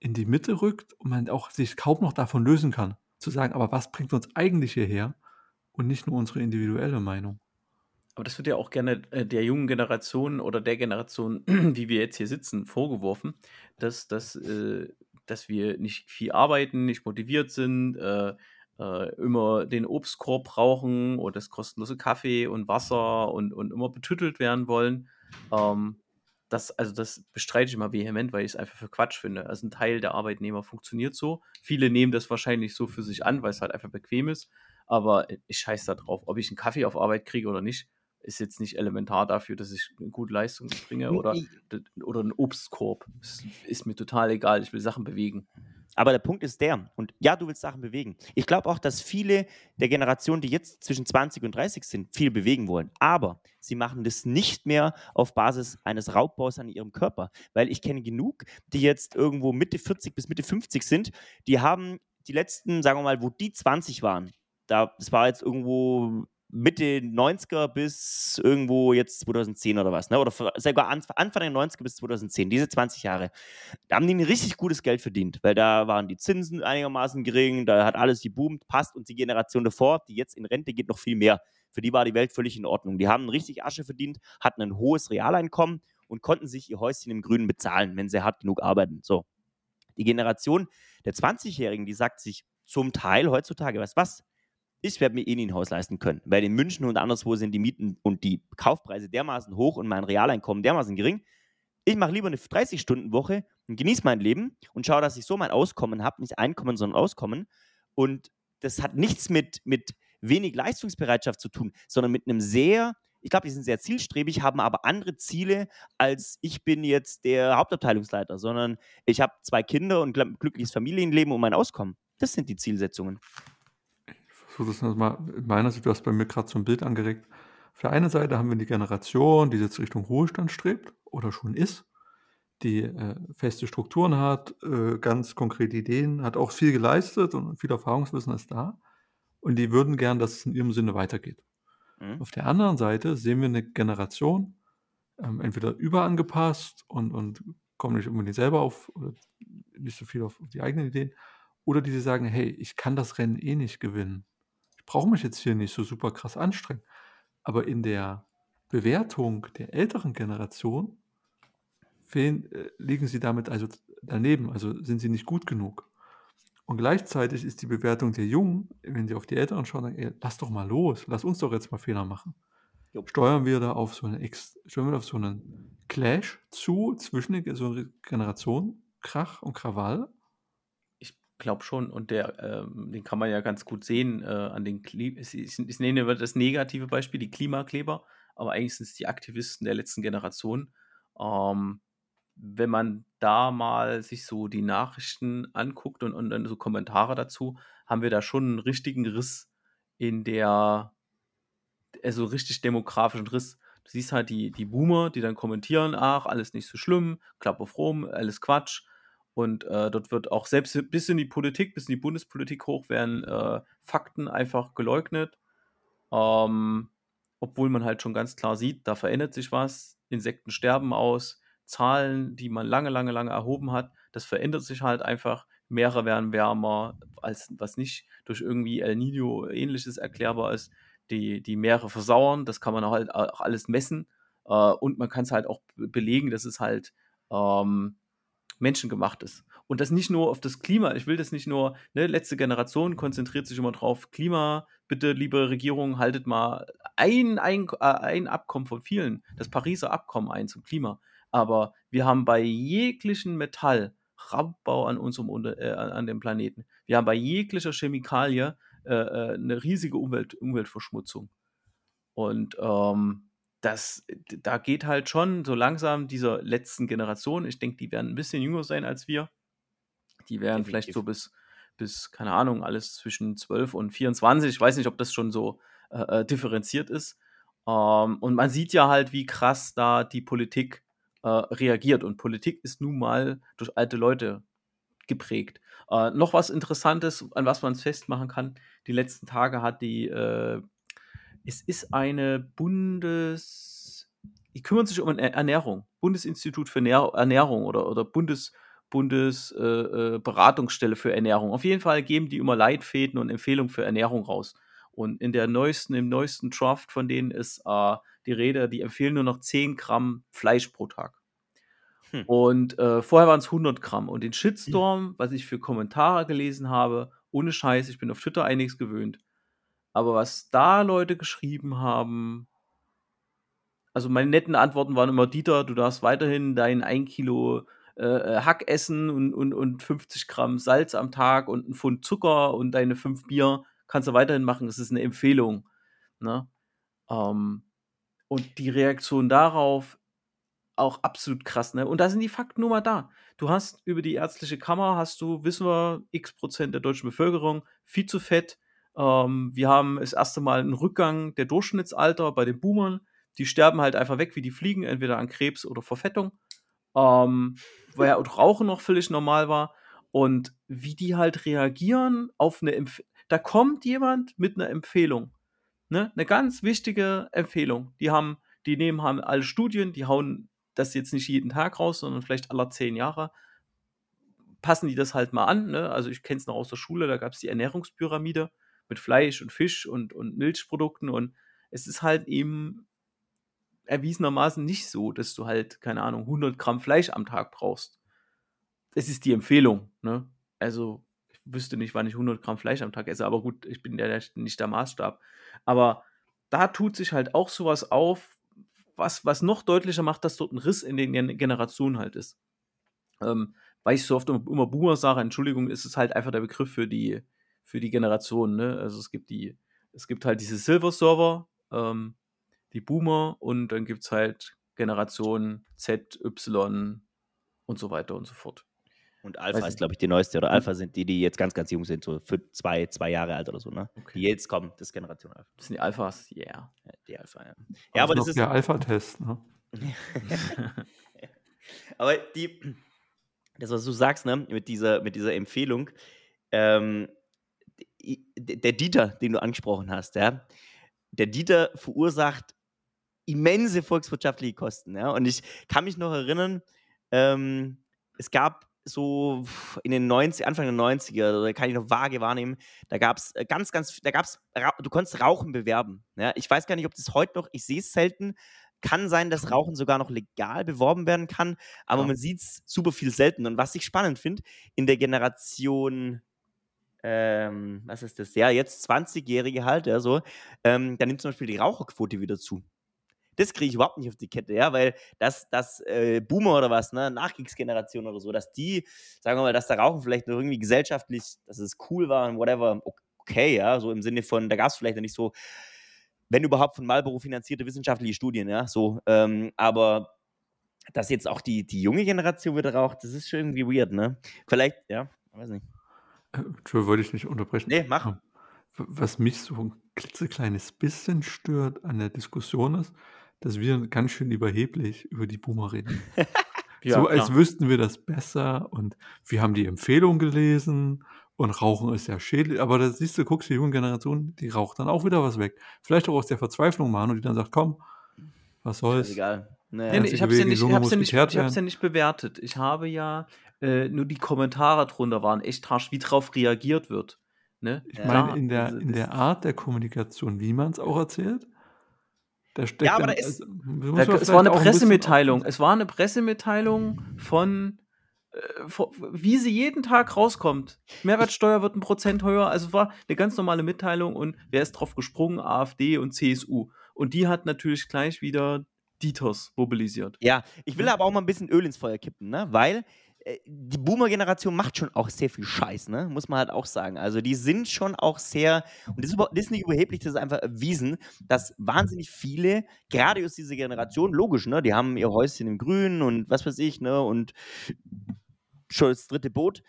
in die Mitte rückt und man auch sich kaum noch davon lösen kann, zu sagen, aber was bringt uns eigentlich hierher und nicht nur unsere individuelle Meinung.
Aber das wird ja auch gerne äh, der jungen Generation oder der Generation, (clears throat) wie wir jetzt hier sitzen, vorgeworfen, dass, dass, äh, dass wir nicht viel arbeiten, nicht motiviert sind, äh, äh, immer den Obstkorb brauchen oder das kostenlose Kaffee und Wasser und, und immer betüttelt werden wollen. Ähm, das, also das bestreite ich immer vehement, weil ich es einfach für Quatsch finde. Also ein Teil der Arbeitnehmer funktioniert so. Viele nehmen das wahrscheinlich so für sich an, weil es halt einfach bequem ist. Aber ich scheiße da drauf, ob ich einen Kaffee auf Arbeit kriege oder nicht ist jetzt nicht elementar dafür, dass ich eine gute Leistung bringe oder, oder ein Obstkorb. Das ist mir total egal. Ich will Sachen bewegen.
Aber der Punkt ist der, und ja, du willst Sachen bewegen. Ich glaube auch, dass viele der Generationen, die jetzt zwischen 20 und 30 sind, viel bewegen wollen. Aber sie machen das nicht mehr auf Basis eines Raubbaus an ihrem Körper. Weil ich kenne genug, die jetzt irgendwo Mitte 40 bis Mitte 50 sind, die haben die letzten, sagen wir mal, wo die 20 waren, da, das war jetzt irgendwo Mitte 90er bis irgendwo jetzt 2010 oder was, ne? oder sogar Anfang der 90er bis 2010, diese 20 Jahre, da haben die ein richtig gutes Geld verdient, weil da waren die Zinsen einigermaßen gering, da hat alles geboomt, passt und die Generation davor, die jetzt in Rente geht, noch viel mehr. Für die war die Welt völlig in Ordnung. Die haben richtig Asche verdient, hatten ein hohes Realeinkommen und konnten sich ihr Häuschen im Grünen bezahlen, wenn sie hart genug arbeiten. So. Die Generation der 20-Jährigen, die sagt sich zum Teil heutzutage, weißt was, ich werde mir eh nie ein Haus leisten können, weil in München und anderswo sind die Mieten und die Kaufpreise dermaßen hoch und mein Realeinkommen dermaßen gering. Ich mache lieber eine 30-Stunden-Woche und genieße mein Leben und schaue, dass ich so mein Auskommen habe, nicht Einkommen, sondern Auskommen. Und das hat nichts mit, mit wenig Leistungsbereitschaft zu tun, sondern mit einem sehr, ich glaube, die sind sehr zielstrebig, haben aber andere Ziele, als ich bin jetzt der Hauptabteilungsleiter, sondern ich habe zwei Kinder und glückliches Familienleben und mein Auskommen. Das sind die Zielsetzungen
versuche das mal in meiner Sicht, du hast bei mir gerade so ein Bild angeregt. Auf der einen Seite haben wir die Generation, die jetzt Richtung Ruhestand strebt oder schon ist, die äh, feste Strukturen hat, äh, ganz konkrete Ideen, hat auch viel geleistet und viel Erfahrungswissen ist da. Und die würden gern, dass es in ihrem Sinne weitergeht. Mhm. Auf der anderen Seite sehen wir eine Generation, ähm, entweder überangepasst und, und kommen nicht unbedingt selber auf, oder nicht so viel auf die eigenen Ideen, oder die sagen, hey, ich kann das Rennen eh nicht gewinnen brauche mich jetzt hier nicht so super krass anstrengen. Aber in der Bewertung der älteren Generation fehlen, äh, liegen sie damit also daneben, also sind sie nicht gut genug. Und gleichzeitig ist die Bewertung der Jungen, wenn sie auf die Älteren schauen, sagen, ey, lass doch mal los, lass uns doch jetzt mal Fehler machen. Jo. Steuern wir da auf so, eine, steuern wir auf so einen Clash zu zwischen den so Generationen, Krach und Krawall?
Glaube schon. Und der, ähm, den kann man ja ganz gut sehen äh, an den Kli ich, nenne das negative Beispiel, die Klimakleber, aber eigentlich sind es die Aktivisten der letzten Generation. Ähm, wenn man da mal sich so die Nachrichten anguckt und, und dann so Kommentare dazu, haben wir da schon einen richtigen Riss in der, also richtig demografischen Riss. Du siehst halt die, die Boomer, die dann kommentieren, ach, alles nicht so schlimm, klapp auf Rom, alles Quatsch. Und äh, dort wird auch selbst bis in die Politik, bis in die Bundespolitik hoch werden äh, Fakten einfach geleugnet. Ähm, obwohl man halt schon ganz klar sieht, da verändert sich was. Insekten sterben aus. Zahlen, die man lange, lange, lange erhoben hat, das verändert sich halt einfach. Meere werden wärmer, als was nicht durch irgendwie El Nino ähnliches erklärbar ist. Die, die Meere versauern, das kann man halt auch alles messen. Äh, und man kann es halt auch belegen, dass es halt ähm, menschengemacht ist. Und das nicht nur auf das Klima. Ich will das nicht nur, ne, letzte Generation konzentriert sich immer drauf, Klima, bitte, liebe Regierung, haltet mal ein, ein, äh, ein Abkommen von vielen, das Pariser Abkommen ein zum Klima. Aber wir haben bei jeglichen Metall Raubbau an unserem äh, an dem Planeten. Wir haben bei jeglicher Chemikalie äh, äh, eine riesige Umwelt, Umweltverschmutzung. Und ähm, das, da geht halt schon so langsam dieser letzten Generation, ich denke, die werden ein bisschen jünger sein als wir. Die werden Definitiv. vielleicht so bis, bis, keine Ahnung, alles zwischen 12 und 24. Ich weiß nicht, ob das schon so äh, äh, differenziert ist. Ähm, und man sieht ja halt, wie krass da die Politik äh, reagiert. Und Politik ist nun mal durch alte Leute geprägt. Äh, noch was Interessantes, an was man es festmachen kann. Die letzten Tage hat die äh, es ist eine Bundes. Die kümmern sich um Ernährung. Bundesinstitut für Ernährung oder, oder Bundes, Bundesberatungsstelle äh, äh für Ernährung. Auf jeden Fall geben die immer Leitfäden und Empfehlungen für Ernährung raus. Und in der neuesten, im neuesten Draft von denen ist äh, die Rede, die empfehlen nur noch 10 Gramm Fleisch pro Tag.
Hm.
Und äh, vorher waren es 100 Gramm. Und den Shitstorm, was ich für Kommentare gelesen habe, ohne Scheiß, ich bin auf Twitter einiges gewöhnt. Aber was da Leute geschrieben haben, also meine netten Antworten waren immer, Dieter, du darfst weiterhin dein 1 Kilo äh, äh, Hack essen und, und, und 50 Gramm Salz am Tag und ein Pfund Zucker und deine 5 Bier kannst du weiterhin machen. Das ist eine Empfehlung. Ne? Ähm, und die Reaktion darauf auch absolut krass. Ne? Und da sind die Fakten nur mal da. Du hast über die ärztliche Kammer, hast du, wissen wir, x Prozent der deutschen Bevölkerung viel zu fett. Ähm, wir haben das erste Mal einen Rückgang der Durchschnittsalter bei den Boomern. Die sterben halt einfach weg wie die Fliegen, entweder an Krebs oder Verfettung. Ähm, weil ja auch Rauchen noch völlig normal war. Und wie die halt reagieren auf eine Empfehlung. Da kommt jemand mit einer Empfehlung. Ne? Eine ganz wichtige Empfehlung. Die haben, die nehmen haben alle Studien, die hauen das jetzt nicht jeden Tag raus, sondern vielleicht alle zehn Jahre. Passen die das halt mal an. Ne? Also ich kenne es noch aus der Schule, da gab es die Ernährungspyramide mit Fleisch und Fisch und, und Milchprodukten und es ist halt eben erwiesenermaßen nicht so, dass du halt, keine Ahnung, 100 Gramm Fleisch am Tag brauchst. Das ist die Empfehlung, ne? Also, ich wüsste nicht, wann ich 100 Gramm Fleisch am Tag esse, aber gut, ich bin ja nicht der Maßstab. Aber da tut sich halt auch sowas auf, was, was noch deutlicher macht, dass dort ein Riss in den Generationen halt ist. Ähm, weil ich so oft immer Boomer sage, Entschuldigung, ist es halt einfach der Begriff für die, für die Generation, ne? Also es gibt die, es gibt halt diese Silver-Server, ähm, die Boomer und dann gibt es halt Generation Z, Y und so weiter und so fort.
Und Alpha Weiß ist, glaube ich, die neueste. Oder hm. Alpha sind die, die jetzt ganz, ganz jung sind, so für zwei, zwei Jahre alt oder so, ne? Okay. Die jetzt kommen, das ist Generation Alpha.
Das sind die Alphas, yeah.
Ja, die Alpha, ja.
Ja, aber das ist. Der Alpha-Test, ne? (laughs)
aber die, das, was du sagst, ne, mit dieser, mit dieser Empfehlung, ähm, der Dieter, den du angesprochen hast, ja, der Dieter verursacht immense volkswirtschaftliche Kosten. Ja? Und ich kann mich noch erinnern, ähm, es gab so in den 90, Anfang der 90er, da kann ich noch vage wahrnehmen, da gab es äh, ganz, ganz, da gab es, du konntest Rauchen bewerben. Ja? Ich weiß gar nicht, ob das heute noch, ich sehe es selten, kann sein, dass Rauchen sogar noch legal beworben werden kann, aber ja. man sieht es super viel selten. Und was ich spannend finde, in der Generation ähm, was ist das? Ja, jetzt 20-Jährige halt, ja, so, ähm, dann nimmt zum Beispiel die Raucherquote wieder zu. Das kriege ich überhaupt nicht auf die Kette, ja, weil das, das äh, Boomer oder was, ne, Nachkriegsgeneration oder so, dass die, sagen wir mal, dass da Rauchen vielleicht noch irgendwie gesellschaftlich, dass es cool war und whatever, okay, ja, so im Sinne von, da gab es vielleicht nicht so, wenn überhaupt von Marlboro finanzierte wissenschaftliche Studien, ja, so, ähm, aber dass jetzt auch die, die junge Generation wieder raucht, das ist schon irgendwie weird, ne? Vielleicht, ja, weiß nicht.
Entschuldigung, wollte ich nicht unterbrechen.
Nee, mach. Ähm,
was mich so ein klitzekleines bisschen stört an der Diskussion ist, dass wir ganz schön überheblich über die Boomer reden. (laughs) ja, so als klar. wüssten wir das besser und wir haben die Empfehlung gelesen und Rauchen ist ja schädlich. Aber da siehst du, guckst die junge Generation, die raucht dann auch wieder was weg. Vielleicht auch aus der Verzweiflung machen und die dann sagt, komm, was soll's.
Egal. Naja. Nee, nee, ich habe es ja, nicht, ja, nicht, ja nicht bewertet. Ich habe ja äh, nur die Kommentare drunter waren echt harsch, wie drauf reagiert wird. Ne?
Ich ja. meine, in der, also in der Art der Kommunikation, wie man es auch erzählt,
da steckt ja, aber dann, da ist, also, da, es war eine Pressemitteilung. Ein es war eine Pressemitteilung von, äh, von, wie sie jeden Tag rauskommt. Mehrwertsteuer wird ein Prozent höher. Also es war eine ganz normale Mitteilung und wer ist drauf gesprungen? AfD und CSU. Und die hat natürlich gleich wieder Dieters mobilisiert.
Ja, ich will aber auch mal ein bisschen Öl ins Feuer kippen, ne? Weil äh, die Boomer-Generation macht schon auch sehr viel Scheiß, ne? Muss man halt auch sagen. Also die sind schon auch sehr, und das ist, über, das ist nicht überheblich, das ist einfach erwiesen, dass wahnsinnig viele, gerade aus dieser Generation, logisch, ne? Die haben ihr Häuschen im Grün und was weiß ich, ne? Und schon das dritte Boot.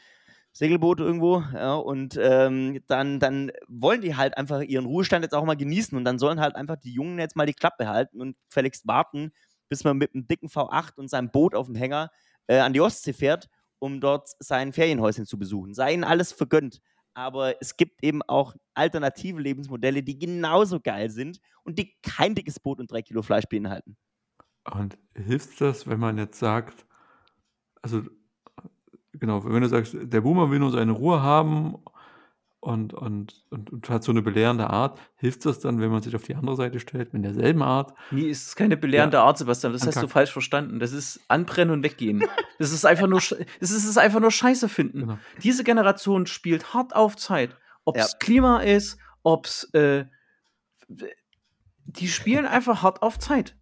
Segelboot irgendwo, ja, und ähm, dann, dann wollen die halt einfach ihren Ruhestand jetzt auch mal genießen und dann sollen halt einfach die Jungen jetzt mal die Klappe halten und fälligst warten, bis man mit einem dicken V8 und seinem Boot auf dem Hänger äh, an die Ostsee fährt, um dort sein Ferienhäuschen zu besuchen. Sei ihnen alles vergönnt. Aber es gibt eben auch alternative Lebensmodelle, die genauso geil sind und die kein dickes Boot und drei Kilo Fleisch beinhalten.
Und hilft das, wenn man jetzt sagt, also genau, wenn du sagst, der Boomer will nur seine Ruhe haben und, und, und, und hat so eine belehrende Art. Hilft das dann, wenn man sich auf die andere Seite stellt, mit derselben Art?
Nee, es ist keine belehrende Art, Sebastian. Das hast du falsch verstanden. Das ist anbrennen und weggehen. Das ist einfach nur, das ist, es ist einfach nur Scheiße finden.
Genau.
Diese Generation spielt hart auf Zeit. Ob es
Ja.
Klima ist, ob es, äh, die spielen einfach hart auf Zeit.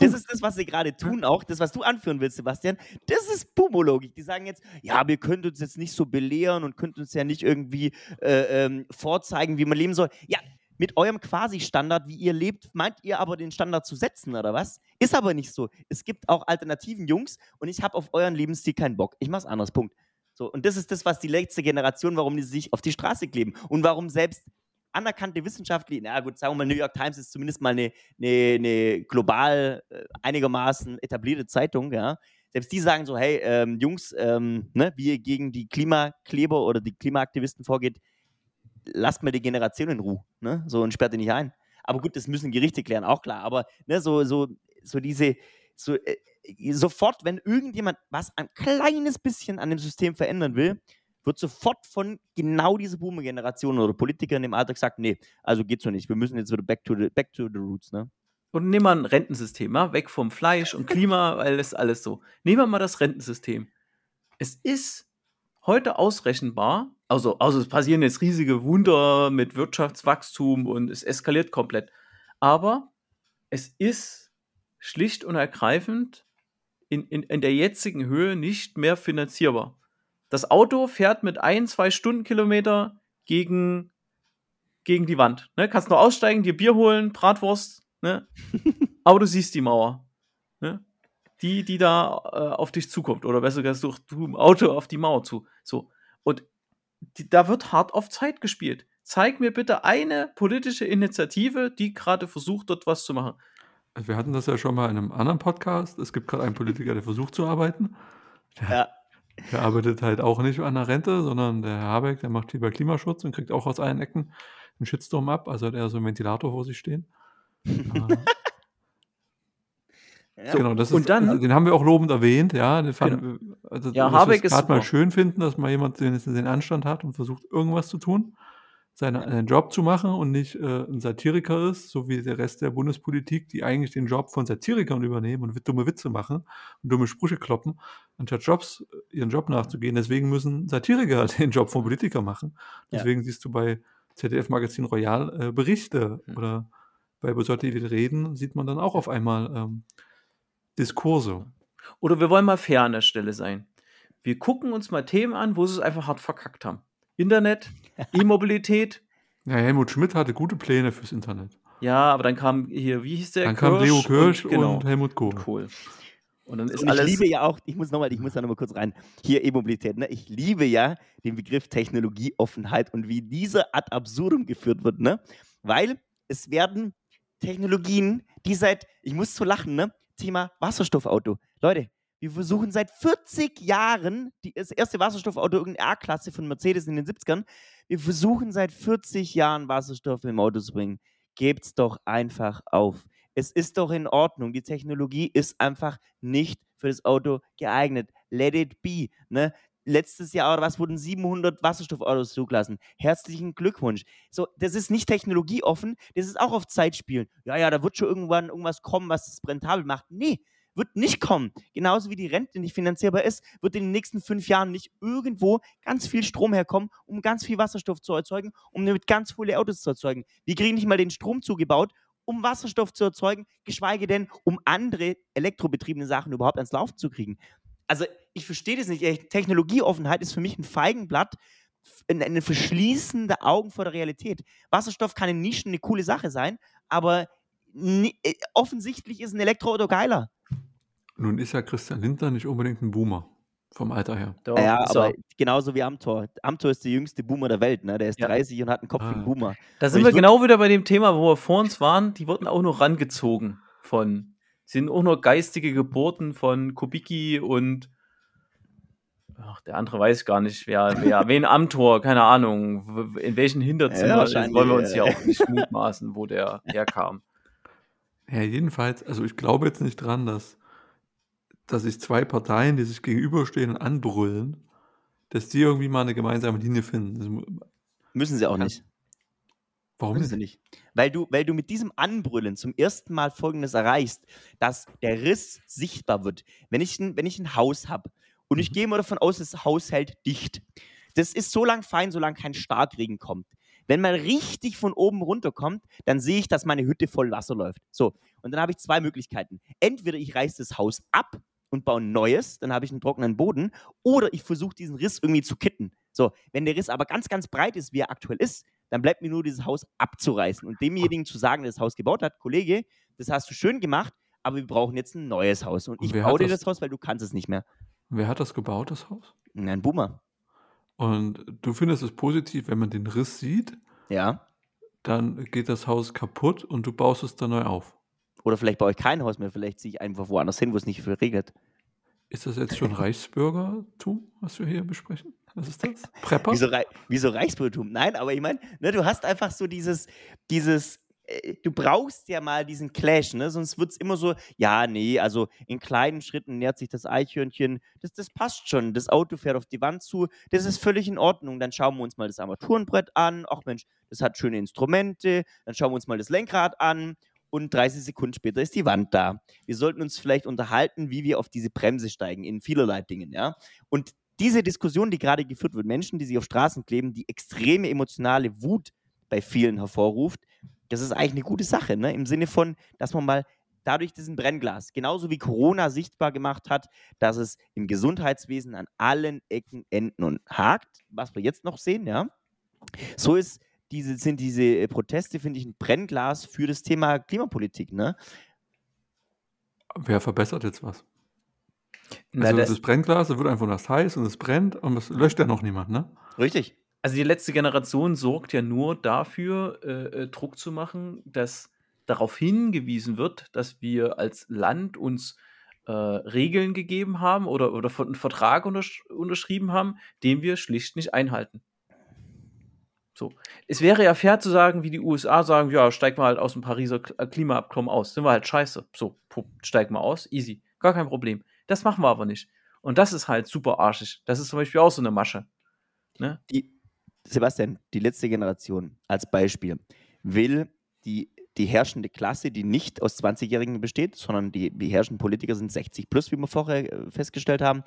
Das ist das, was sie gerade tun, auch das, was du anführen willst, Sebastian. Das ist Pumologik. Die sagen jetzt, ja, wir können uns jetzt nicht so belehren und könnten uns ja nicht irgendwie äh, ähm, vorzeigen, wie man leben soll. Ja, mit eurem Quasi-Standard, wie ihr lebt, meint ihr aber den Standard zu setzen, oder was? Ist aber nicht so. Es gibt auch alternativen Jungs und ich habe auf euren Lebensstil keinen Bock. Ich mach's anders, Punkt. So, und das ist das, was die letzte Generation, warum die sich auf die Straße kleben und warum selbst anerkannte Wissenschaftler, na gut, sagen wir mal, New York Times ist zumindest mal eine, eine, eine global äh, einigermaßen etablierte Zeitung, ja. Selbst die sagen so, hey, ähm, Jungs, ähm, ne, wie ihr gegen die Klimakleber oder die Klimaaktivisten vorgeht, lasst mal die Generation in Ruhe, ne? So und sperrt die nicht ein. Aber gut, das müssen Gerichte klären, auch klar. Aber ne, so, so, so diese, so, äh, sofort, wenn irgendjemand was ein kleines bisschen an dem System verändern will, wird sofort von genau dieser Boomer-Generation oder Politikern im Alter gesagt, nee, also geht so nicht. Wir müssen jetzt wieder back to the, back to the roots, ne?
Und nehmen wir ein Rentensystem, ja? weg vom Fleisch und Klima, (laughs) weil das ist alles so. Nehmen wir mal das Rentensystem. Es ist heute ausrechenbar, also, also es passieren jetzt riesige Wunder mit Wirtschaftswachstum und es eskaliert komplett. Aber es ist schlicht und ergreifend in, in, in der jetzigen Höhe nicht mehr finanzierbar. Das Auto fährt mit ein, zwei Stundenkilometer gegen, gegen die Wand. Ne? Kannst noch aussteigen, dir Bier holen, Bratwurst, ne? (laughs) aber du siehst die Mauer. Ne? Die, die da äh, auf dich zukommt. Oder besser gesagt, du im Auto auf die Mauer zu. So. Und die, da wird hart auf Zeit gespielt. Zeig mir bitte eine politische Initiative, die gerade versucht, dort was zu machen.
Also wir hatten das ja schon mal in einem anderen Podcast. Es gibt gerade einen Politiker, der versucht zu arbeiten. Der,
Ja.
Der arbeitet halt auch nicht an der Rente, sondern der Herr Habeck, der macht lieber Klimaschutz und kriegt auch aus allen Ecken einen Shitstorm ab. Also hat er so einen Ventilator vor sich stehen. (laughs) Äh,
Ja.
genau, das
und
ist,
dann-
also den haben wir auch lobend erwähnt, ja. Den fanden wir, also
Ja, Habeck
es
ist
gerade mal schön finden, dass mal jemand den, den Anstand hat und versucht, irgendwas zu tun, seinen, einen Job zu machen und nicht äh, ein Satiriker ist, so wie der Rest der Bundespolitik, die eigentlich den Job von Satirikern übernehmen und dumme Witze machen und dumme Sprüche kloppen, anstatt Jobs, ihren Job nachzugehen. Deswegen müssen Satiriker (laughs) den Job von Politikern machen.
Ja.
Deswegen siehst du bei ZDF Magazin Royal äh, Berichte
Hm.
oder bei Besotti will reden, sieht man dann auch auf einmal ähm, Diskurse.
Oder wir wollen mal fair an der Stelle sein. Wir gucken uns mal Themen an, wo sie es einfach hart verkackt haben. Internet, (laughs) E-Mobilität.
Ja, Helmut Schmidt hatte gute Pläne fürs Internet.
Ja, aber dann kam hier, wie hieß der?
Dann kam Leo Kirsch und,
genau,
Helmut Kohl.
Kohl. Und dann ist
Und ich
alles.
liebe ja auch, ich muss nochmal, ich muss da nochmal kurz rein, hier E-Mobilität, ne? Ich liebe ja den Begriff Technologieoffenheit und wie dieser ad absurdum geführt wird, ne? Weil es werden Technologien, die seit, ich muss so lachen, ne? Thema Wasserstoffauto. Leute, wir versuchen seit 40 Jahren, die, das erste Wasserstoffauto, irgendeine A-Klasse von Mercedes in den 70ern, wir versuchen seit 40 Jahren Wasserstoff im Auto zu bringen. Gebt's doch einfach auf. Es ist doch in Ordnung. Die Technologie ist einfach nicht für das Auto geeignet. Let it be. Ne? Letztes Jahr oder was wurden 700 Wasserstoffautos zugelassen. Herzlichen Glückwunsch. So, das ist nicht technologieoffen, das ist auch auf Zeit spielen. Ja, ja, da wird schon irgendwann irgendwas kommen, was es rentabel macht. Nee, wird nicht kommen. Genauso wie die Rente nicht finanzierbar ist, wird in den nächsten fünf Jahren nicht irgendwo ganz viel Strom herkommen, um ganz viel Wasserstoff zu erzeugen, um damit ganz viele Autos zu erzeugen. Wir kriegen nicht mal den Strom zugebaut, um Wasserstoff zu erzeugen, geschweige denn, um andere elektrobetriebene Sachen überhaupt ans Laufen zu kriegen. Also ich verstehe das nicht. Echt, Technologieoffenheit ist für mich ein Feigenblatt, f- ein, ein Verschließen der Augen vor der Realität. Wasserstoff kann in Nischen eine coole Sache sein, aber äh, offensichtlich ist ein Elektroauto geiler.
Nun ist ja Christian Lindner nicht unbedingt ein Boomer. Vom Alter her.
Doch,
ja,
ist
aber
er.
genauso wie Amtor. Amtor ist der jüngste Boomer der Welt, ne? Der ist
Ja.
30 und hat einen Kopf wie
Ah.
ein Boomer.
Da
Und
sind wir genau wieder bei dem Thema, wo wir vor uns waren. Die wurden auch noch rangezogen von. Sind auch nur geistige Geburten von Kubicki und. Ach, der andere weiß gar nicht, wer, wer wen Amtor, keine Ahnung, in welchen
Ja,
Hinterzimmer
wahrscheinlich,
wollen wir uns hier
äh.
auch nicht mutmaßen, wo der herkam.
Ja, jedenfalls, also ich glaube jetzt nicht dran, dass, dass sich zwei Parteien, die sich gegenüberstehen und anbrüllen, dass die irgendwie mal eine gemeinsame Linie finden. Das
Müssen sie auch nicht.
Warum
Müssen sie
nicht?
Weil du, weil du mit diesem Anbrüllen zum ersten Mal Folgendes erreichst, dass der Riss sichtbar wird. Wenn ich ein, wenn ich ein Haus habe und ich
Mhm.
gehe mal davon aus, das Haus hält dicht. Das ist so lang fein, solange kein Starkregen kommt. Wenn man richtig von oben runterkommt, dann sehe ich, dass meine Hütte voll Wasser läuft. So, und dann habe ich zwei Möglichkeiten. Entweder ich reiße das Haus ab und baue ein neues, dann habe ich einen trockenen Boden, oder ich versuche diesen Riss irgendwie zu kitten. So, wenn der Riss aber ganz, ganz breit ist, wie er aktuell ist, dann bleibt mir nur dieses Haus abzureißen und demjenigen zu sagen, der das Haus gebaut hat, Kollege, das hast du schön gemacht, aber wir brauchen jetzt ein neues Haus. Und
Und
ich baue dir
das-
das Haus, weil du kannst es nicht mehr.
Wer hat das gebaut, das Haus?
Ein Boomer.
Und du findest es positiv, wenn man den Riss sieht,
Ja.
dann geht das Haus kaputt und du baust es dann neu auf.
Oder vielleicht baue ich kein Haus mehr, vielleicht ziehe ich einfach woanders hin, wo es nicht viel regnet.
Ist das jetzt schon Reichsbürgertum, was wir hier besprechen? Was ist das? (laughs) Prepper?
Wieso, Rei wieso Reichsbürgertum? Nein, aber ich meine, ne, du hast einfach so dieses, dieses, äh, du brauchst ja mal diesen Clash, ne? Sonst wird es immer so, ja, nee, also in kleinen Schritten nähert sich das Eichhörnchen, das, das passt schon. Das Auto fährt auf die Wand zu, das ist völlig in Ordnung. Dann schauen wir uns mal das Armaturenbrett an. Ach Mensch, das hat schöne Instrumente. Dann schauen wir uns mal das Lenkrad an. Und 30 Sekunden später ist die Wand da. Wir sollten uns vielleicht unterhalten, wie wir auf diese Bremse steigen, in vielerlei Dingen, ja. Und diese Diskussion, die gerade geführt wird, Menschen, die sich auf Straßen kleben, die extreme emotionale Wut bei vielen hervorruft, das ist eigentlich eine gute Sache, ne? Im Sinne von, dass man mal dadurch diesen Brennglas, genauso wie Corona sichtbar gemacht hat, dass es im Gesundheitswesen an allen Ecken, Enden und hakt, was wir jetzt noch sehen, ja. So ist diese, sind diese äh, Proteste, finde ich, ein Brennglas für das Thema Klimapolitik, ne?
Wer verbessert jetzt was?
Na,
Also
das,
das Brennglas, da wird einfach das heiß und es brennt und das löscht ja noch niemand, ne?
Richtig.
also die letzte Generation sorgt ja nur dafür, äh, äh, Druck zu machen, dass darauf hingewiesen wird, dass wir als Land uns äh, Regeln gegeben haben oder, oder einen Vertrag untersch unterschrieben haben, den wir schlicht nicht einhalten. So. Es wäre ja fair zu sagen, wie die USA sagen, ja, steig mal halt aus dem Pariser äh, Klimaabkommen aus. Sind wir halt scheiße. So, steig mal aus, easy. Gar kein Problem. Das machen wir aber nicht. Und das ist halt super arschig. Das ist zum Beispiel auch so eine Masche. Ne?
Die, Sebastian, die letzte Generation als Beispiel will die, die herrschende Klasse, die nicht aus 20-Jährigen besteht, sondern die, die herrschenden Politiker sind 60 plus, wie wir vorher äh, festgestellt haben,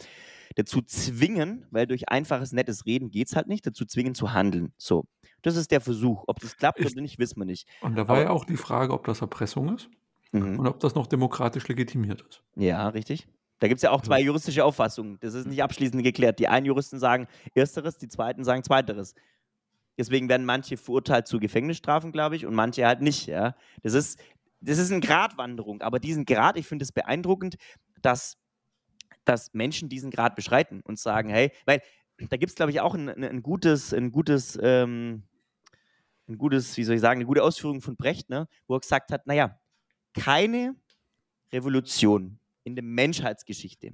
dazu zwingen, weil durch einfaches, nettes Reden geht es halt nicht, dazu zwingen zu handeln. So, das ist der Versuch. Ob das klappt
Ist-
oder nicht, wissen wir nicht.
Und da war
Aber-
ja auch die Frage, ob das Erpressung ist
Mhm.
und ob das noch demokratisch legitimiert ist.
Ja, richtig. Da gibt es ja auch zwei juristische Auffassungen. Das ist nicht abschließend geklärt. Die einen Juristen sagen Ersteres, die zweiten sagen Zweiteres. Deswegen werden manche verurteilt zu Gefängnisstrafen, glaube ich, und manche halt nicht. Ja? Das, ist, das ist eine Gratwanderung. Aber diesen Grad, ich finde es beeindruckend, dass, dass Menschen diesen Grad beschreiten und sagen, hey, weil da gibt es, glaube ich, auch ein, ein gutes, ein gutes, ähm, ein gutes, wie soll ich sagen, eine gute Ausführung von Brecht, ne? wo er gesagt hat, naja, keine Revolution in der Menschheitsgeschichte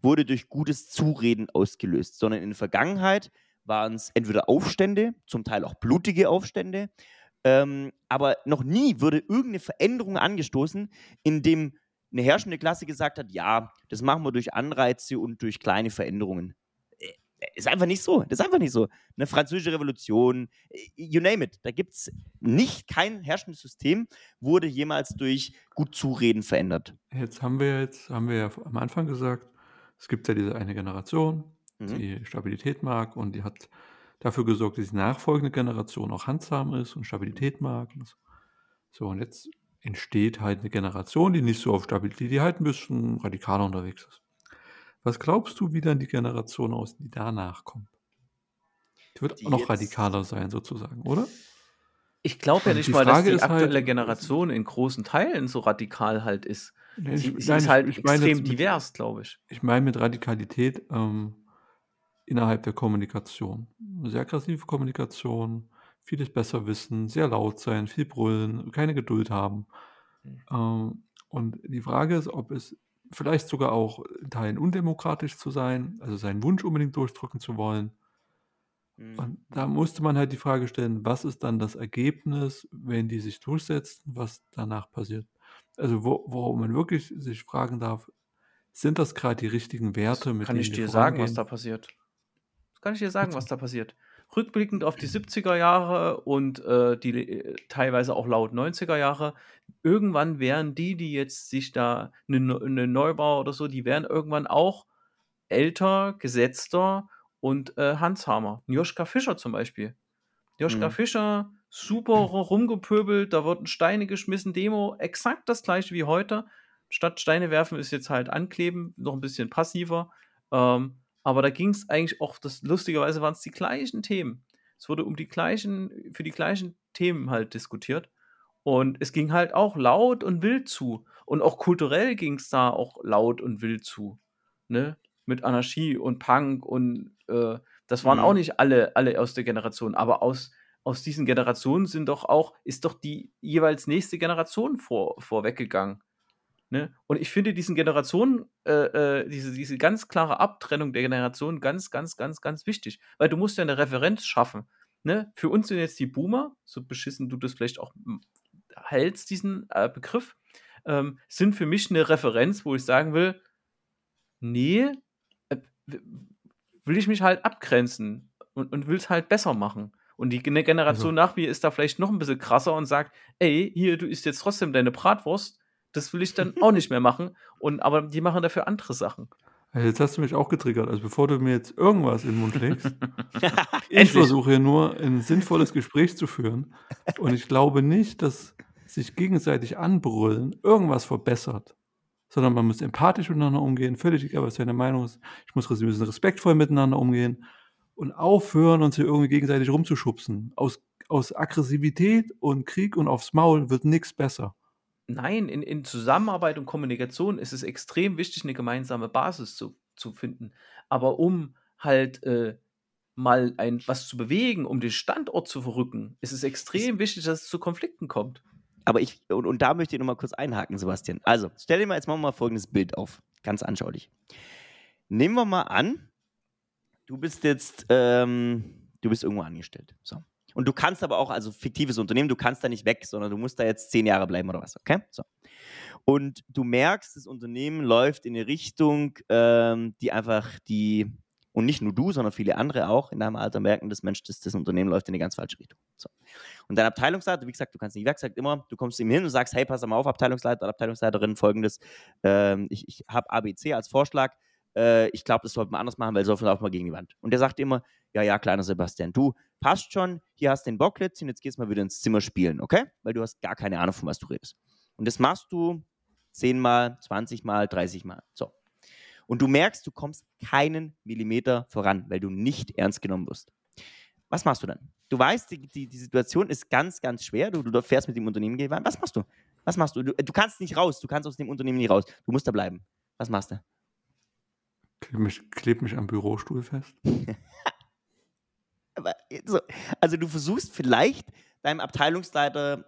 wurde durch gutes Zureden ausgelöst, sondern in der Vergangenheit waren es entweder Aufstände, zum Teil auch blutige Aufstände, ähm, aber noch nie wurde irgendeine Veränderung angestoßen, in dem eine herrschende Klasse gesagt hat, ja, das machen wir durch Anreize und durch kleine Veränderungen. Äh, Ist einfach nicht so. Das ist einfach nicht so. Eine französische Revolution, äh, you name it. Da gibt es nicht kein herrschendes System, wurde jemals durch gut Zureden verändert.
Jetzt haben wir jetzt, haben wir ja am Anfang gesagt, es gibt ja diese eine Generation,
Mhm.
die Stabilität mag und die hat dafür gesorgt, dass die nachfolgende Generation auch handsam ist und Stabilität mag. Und so. so, und jetzt entsteht halt eine Generation, die nicht so auf Stabilität, die halt ein bisschen radikaler unterwegs ist. Was glaubst du, wie dann die Generation aus, die danach kommt? Die wird
Die
auch noch radikaler sein, sozusagen, oder?
Ich glaube ja
Und
nicht mal, dass die
halt-
aktuelle Generation in großen Teilen so radikal halt ist.
Nee,
Sie,
ich-
sie
nein,
ist
ich-
halt
ich meine
extrem
mit-
divers, glaube ich.
Ich meine mit Radikalität ähm, innerhalb der Kommunikation. Sehr aggressive Kommunikation, vieles besser wissen, sehr laut sein, viel brüllen, keine Geduld haben.
Mhm.
Ähm, und die Frage ist, ob es vielleicht sogar auch in Teilen undemokratisch zu sein, also seinen Wunsch unbedingt durchdrücken zu wollen.
Mhm.
Und da musste man halt die Frage stellen, was ist dann das Ergebnis, wenn die sich durchsetzen, was danach passiert. Also wo, worauf man wirklich sich fragen darf, sind das gerade die richtigen Werte, mit
Kann
denen
ich dir sagen, was da passiert? Kann ich dir sagen, was da passiert. rückblickend auf die 70er Jahre und äh, die äh, teilweise auch laut 90er Jahre, irgendwann wären die, die jetzt sich da eine, eine Neubau oder so, die wären irgendwann auch älter, gesetzter und äh, Hanshammer. Joschka Fischer zum Beispiel. Joschka
Mhm.
Fischer, super rumgepöbelt, da wurden Steine geschmissen, Demo, exakt das gleiche wie heute. Statt Steine werfen ist jetzt halt ankleben, noch ein bisschen passiver. Ähm, aber da ging es eigentlich auch, das lustigerweise waren es die gleichen Themen. Es wurde um die gleichen, für die gleichen Themen halt diskutiert. Und es ging halt auch laut und wild zu. Und auch kulturell ging es da auch laut und wild zu. Ne? Mit Anarchie und Punk und äh, das waren
Mhm.
auch nicht alle, alle aus der Generation, aber aus, aus diesen Generationen sind doch auch, ist doch die jeweils nächste Generation vor, vorweggegangen. Ne? Und ich finde diesen Generationen, äh, äh, diese, diese ganz klare Abtrennung der Generationen ganz, ganz, ganz, ganz wichtig. Weil du musst ja eine Referenz schaffen. Ne? Für uns sind jetzt die Boomer, so beschissen du das vielleicht auch hältst, diesen äh, Begriff, ähm, sind für mich eine Referenz, wo ich sagen will, nee, äh, will ich mich halt abgrenzen und, und will es halt besser machen. Und die Generation nach mir ist da vielleicht noch ein bisschen krasser und sagt, ey, hier, du isst jetzt trotzdem deine Bratwurst, das will ich dann auch nicht mehr machen. Und, aber die machen dafür andere Sachen.
Also jetzt hast du mich auch getriggert. Also bevor du mir jetzt irgendwas in den Mund legst, (laughs) ich versuche hier nur ein sinnvolles Gespräch zu führen. Und ich glaube nicht, dass sich gegenseitig anbrüllen irgendwas verbessert. Sondern man muss empathisch miteinander umgehen, völlig egal, was deine Meinung ist. Ich muss, wir müssen respektvoll miteinander umgehen und aufhören, uns hier irgendwie gegenseitig rumzuschubsen. Aus, aus Aggressivität und Krieg und aufs Maul wird nichts besser.
Nein, in, in Zusammenarbeit und Kommunikation ist es extrem wichtig, eine gemeinsame Basis zu, zu finden. Aber um halt äh, mal ein, was zu bewegen, um den Standort zu verrücken, ist es extrem wichtig, dass es zu Konflikten kommt.
Aber ich, und, und da möchte ich nochmal kurz einhaken, Sebastian. Also, stell dir mal jetzt mal, mal folgendes Bild auf. Ganz anschaulich. Nehmen wir mal an, du bist jetzt, ähm, du bist irgendwo angestellt. So. Und du kannst aber auch, also fiktives Unternehmen, du kannst da nicht weg, sondern du musst da jetzt zehn Jahre bleiben oder was, okay? So. Und du merkst, das Unternehmen läuft in eine Richtung, ähm, die einfach die, und nicht nur du, sondern viele andere auch in deinem Alter merken, dass Mensch, das, das Unternehmen läuft in eine ganz falsche Richtung. So. Und dein Abteilungsleiter, wie gesagt, du kannst nicht weg, sagt immer, du kommst ihm hin und sagst, hey, pass mal auf, Abteilungsleiter oder Abteilungsleiterin, folgendes, ähm, ich, ich habe ABC als Vorschlag, äh, ich glaube, das sollten wir anders machen, weil sonst laufen wir gegen die Wand. Und der sagt immer, ja, ja, kleiner Sebastian, du passt schon, hier hast du den Bocklätzchen, jetzt gehst mal wieder ins Zimmer spielen, okay? Weil du hast gar keine Ahnung, von was du redest. Und das machst du zehnmal, 20 Mal, 30 Mal. So. Und du merkst, du kommst keinen Millimeter voran, weil du nicht ernst genommen wirst. Was machst du dann? Du weißt, die, die, die Situation ist ganz, ganz schwer. Du, du fährst mit dem Unternehmen Wand. Was machst du? Was machst du? du? Du kannst nicht raus. Du kannst aus dem Unternehmen nicht raus. Du musst da bleiben. Was machst du?
Kleb mich, kleb mich am Bürostuhl fest. (laughs)
Aber, so, also du versuchst vielleicht deinem Abteilungsleiter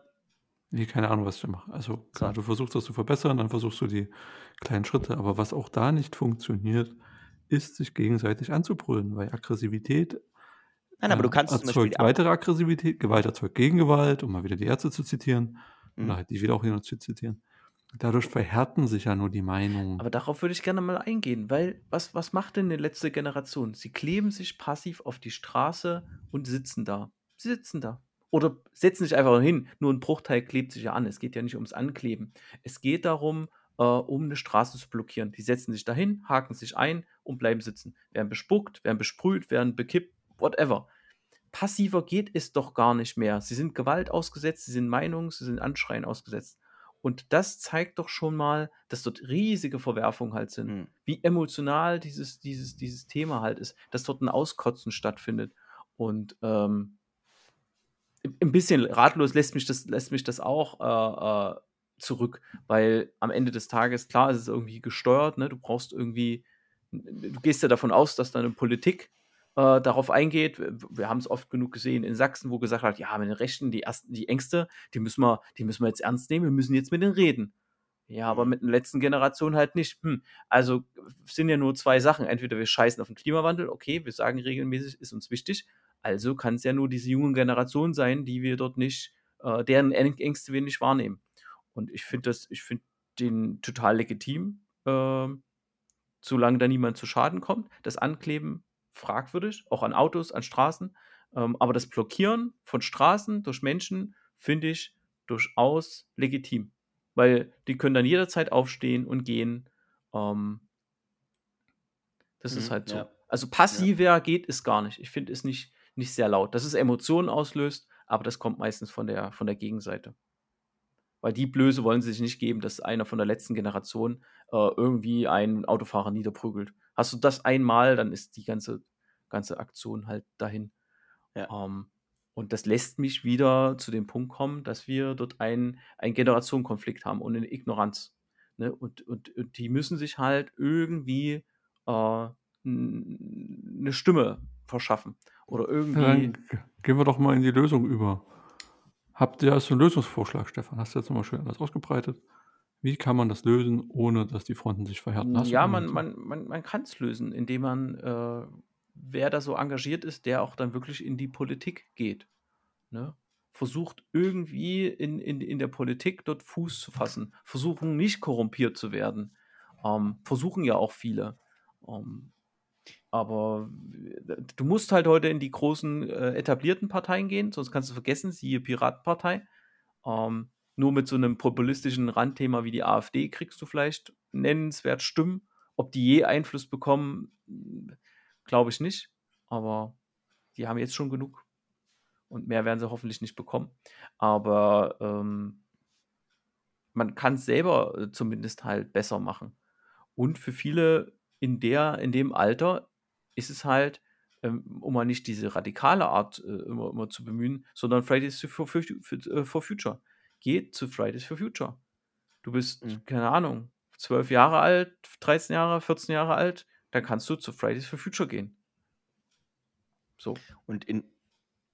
Nee, keine Ahnung, was ich mache. Also klar, du versuchst das zu verbessern, dann versuchst du die kleinen Schritte, aber was auch da nicht funktioniert, ist, sich gegenseitig anzubrüllen, weil Aggressivität
Nein, aber du
äh,
kannst zum
erzeugt weitere Aggressivität, Gewalt erzeugt Gegengewalt, um mal wieder die Ärzte zu zitieren,
Mhm.
oder halt die wieder auch und zu zitieren. Dadurch verhärten sich ja nur die Meinungen.
Aber darauf würde ich gerne mal eingehen, weil was, was macht denn die letzte Generation? Sie kleben sich passiv auf die Straße und sitzen da. Sie sitzen da. Oder setzen sich einfach hin. Nur ein Bruchteil klebt sich ja an. Es geht ja nicht ums Ankleben. Es geht darum, äh, um eine Straße zu blockieren. Die setzen sich dahin, haken sich ein und bleiben sitzen. Werden bespuckt, werden besprüht, werden bekippt, whatever. Passiver geht es doch gar nicht mehr. Sie sind Gewalt ausgesetzt, sie sind Meinungs-, sie sind Anschreien ausgesetzt. Und das zeigt doch schon mal, dass dort riesige Verwerfungen halt sind.
Mhm.
Wie emotional dieses, dieses, dieses Thema halt ist, dass dort ein Auskotzen stattfindet. Und ähm, ein bisschen ratlos lässt mich das, lässt mich das auch äh, äh, zurück, weil am Ende des Tages, klar, ist es irgendwie gesteuert, ne? du brauchst irgendwie, du gehst ja davon aus, dass deine Politik äh, darauf eingeht. Wir, haben es oft genug gesehen in Sachsen, wo gesagt hat, ja, mit den Rechten, die ersten, die Ängste, die müssen wir, die müssen wir jetzt ernst nehmen, wir müssen jetzt mit denen reden. Ja, aber mit der letzten Generation halt nicht. Hm. Also sind ja nur zwei Sachen. Entweder wir scheißen auf den Klimawandel, okay, wir sagen regelmäßig, ist uns wichtig. Also kann es ja nur diese junge Generation sein, die wir dort nicht, äh, deren Ängste wir nicht wahrnehmen. Und ich finde das, ich finde den total legitim, äh, solange da niemand zu Schaden kommt. Das Ankleben fragwürdig, auch an Autos, an Straßen. Ähm, aber das Blockieren von Straßen durch Menschen finde ich durchaus legitim. Weil die können dann jederzeit aufstehen und gehen. Ähm, das ist
Mhm,
halt so.
ja.
Also passiver geht es gar nicht. Ich finde es nicht, nicht sehr laut. Dass es Emotionen auslöst, aber das kommt meistens von der, von der Gegenseite. Weil die Blöße wollen sie sich nicht geben, dass einer von der letzten Generation äh, irgendwie einen Autofahrer niederprügelt. Hast du das einmal, dann ist die ganze, ganze Aktion halt dahin.
Ja.
Ähm, und das lässt mich wieder zu dem Punkt kommen, dass wir dort einen, einen Generationenkonflikt haben und eine Ignoranz. Ne? Und, und, und die müssen sich halt irgendwie äh, eine Stimme verschaffen. Oder irgendwie.
dann gehen wir doch mal in die Lösung über. Habt ihr hast du einen Lösungsvorschlag, Stefan? Hast du jetzt nochmal schön alles ausgebreitet? Wie kann man das lösen, ohne dass die Fronten sich verhärten? Hast
Ja, man, man, man, man kann es lösen, indem man, äh, wer da so engagiert ist, der auch dann wirklich in die Politik geht. Ne? Versucht irgendwie in, in, in der Politik dort Fuß zu fassen. Versuchen nicht korrumpiert zu werden. Ähm, versuchen ja auch viele. Ähm, aber du musst halt heute in die großen äh, etablierten Parteien gehen, sonst kannst du vergessen, siehe Piratenpartei. Ähm, nur mit so einem populistischen Randthema wie die AfD kriegst du vielleicht nennenswert Stimmen. Ob die je Einfluss bekommen, glaube ich nicht. Aber die haben jetzt schon genug. Und mehr werden sie hoffentlich nicht bekommen. Aber ähm, man kann es selber äh, zumindest halt besser machen. Und für viele in, der, in dem Alter ist es halt, ähm, um mal nicht diese radikale Art äh, immer, immer zu bemühen, sondern Fridays for, for, for, for Future. Geht zu Fridays for Future. Du bist,
Mhm.
keine Ahnung, 12 Jahre alt, 13 Jahre, 14 Jahre alt, dann kannst du zu Fridays for Future gehen. So.
Und in,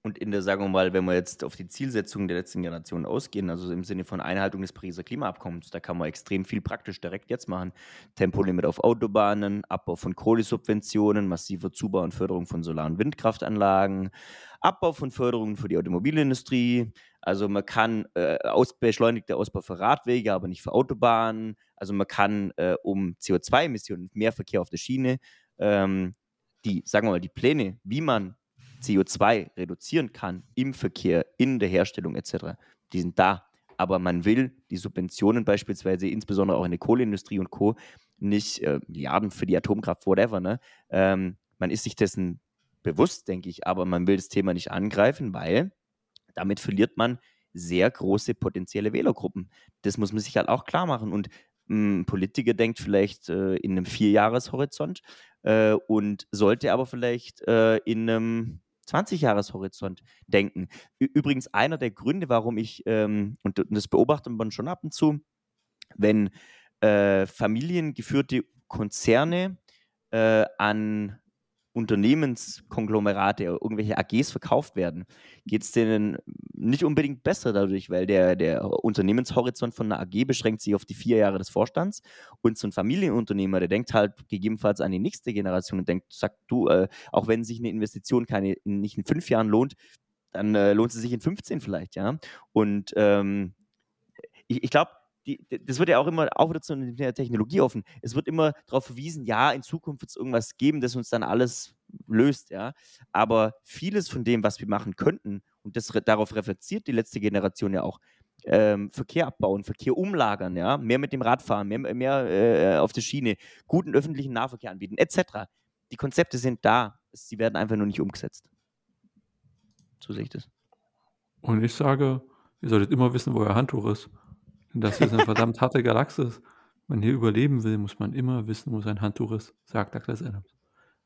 und in der, sagen wir mal, wenn wir jetzt auf die Zielsetzungen der letzten Generation ausgehen, also im Sinne von Einhaltung des Pariser Klimaabkommens, da kann man extrem viel praktisch direkt jetzt machen. Tempolimit auf Autobahnen, Abbau von Kohlesubventionen, massiver Zubau und Förderung von Solar- und Windkraftanlagen, Abbau von Förderungen für die Automobilindustrie. Also man kann äh, aus, beschleunigter Ausbau für Radwege, aber nicht für Autobahnen. Also man kann, äh, um CO2-Emissionen, mehr Verkehr auf der Schiene, ähm, die, sagen wir mal, die Pläne, wie man CO2 reduzieren kann im Verkehr, in der Herstellung etc., die sind da. Aber man will die Subventionen beispielsweise, insbesondere auch in der Kohleindustrie und Co., nicht äh, Milliarden für die Atomkraft, whatever. Ne? Ähm, man ist sich dessen bewusst, denke ich, aber man will das Thema nicht angreifen, weil damit verliert man sehr große potenzielle Wählergruppen. Das muss man sich halt auch klar machen. Und ein Politiker denkt vielleicht äh, in einem Vierjahreshorizont äh, und sollte aber vielleicht äh, in einem 20-Jahres-Horizont denken. Übrigens einer der Gründe, warum ich, ähm, und das beobachtet man schon ab und zu, wenn äh, familiengeführte Konzerne äh, an Unternehmenskonglomerate irgendwelche AGs verkauft werden, geht es denen nicht unbedingt besser dadurch, weil der, der Unternehmenshorizont von einer AG beschränkt sich auf die vier Jahre des Vorstands und so ein Familienunternehmer, der denkt halt gegebenenfalls an die nächste Generation und denkt, sagt du, äh, auch wenn sich eine Investition keine, nicht in fünf Jahren lohnt, dann äh, lohnt sie sich in 15 vielleicht, ja. Und ähm, ich, ich glaube, die, das wird ja auch immer, auch wieder zu der Technologie offen. Es wird immer darauf verwiesen, ja, in Zukunft wird es irgendwas geben, das uns dann alles löst, ja. Aber vieles von dem, was wir machen könnten, und das, darauf reflektiert die letzte Generation ja auch, ähm, Verkehr abbauen, Verkehr umlagern, ja, mehr mit dem Rad fahren, mehr, mehr äh, auf der Schiene, guten öffentlichen Nahverkehr anbieten, etc. Die Konzepte sind da, sie werden einfach nur nicht umgesetzt. So sehe ich das.
Und ich sage, ihr solltet immer wissen, wo euer Handtuch ist. Das ist eine verdammt harte Galaxis. Wenn man hier überleben will, muss man immer wissen, wo sein Handtuch ist, sagt Douglas Adams.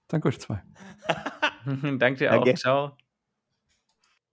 Danke euch zwei. (laughs)
Danke dir
Danke.
auch. Ciao.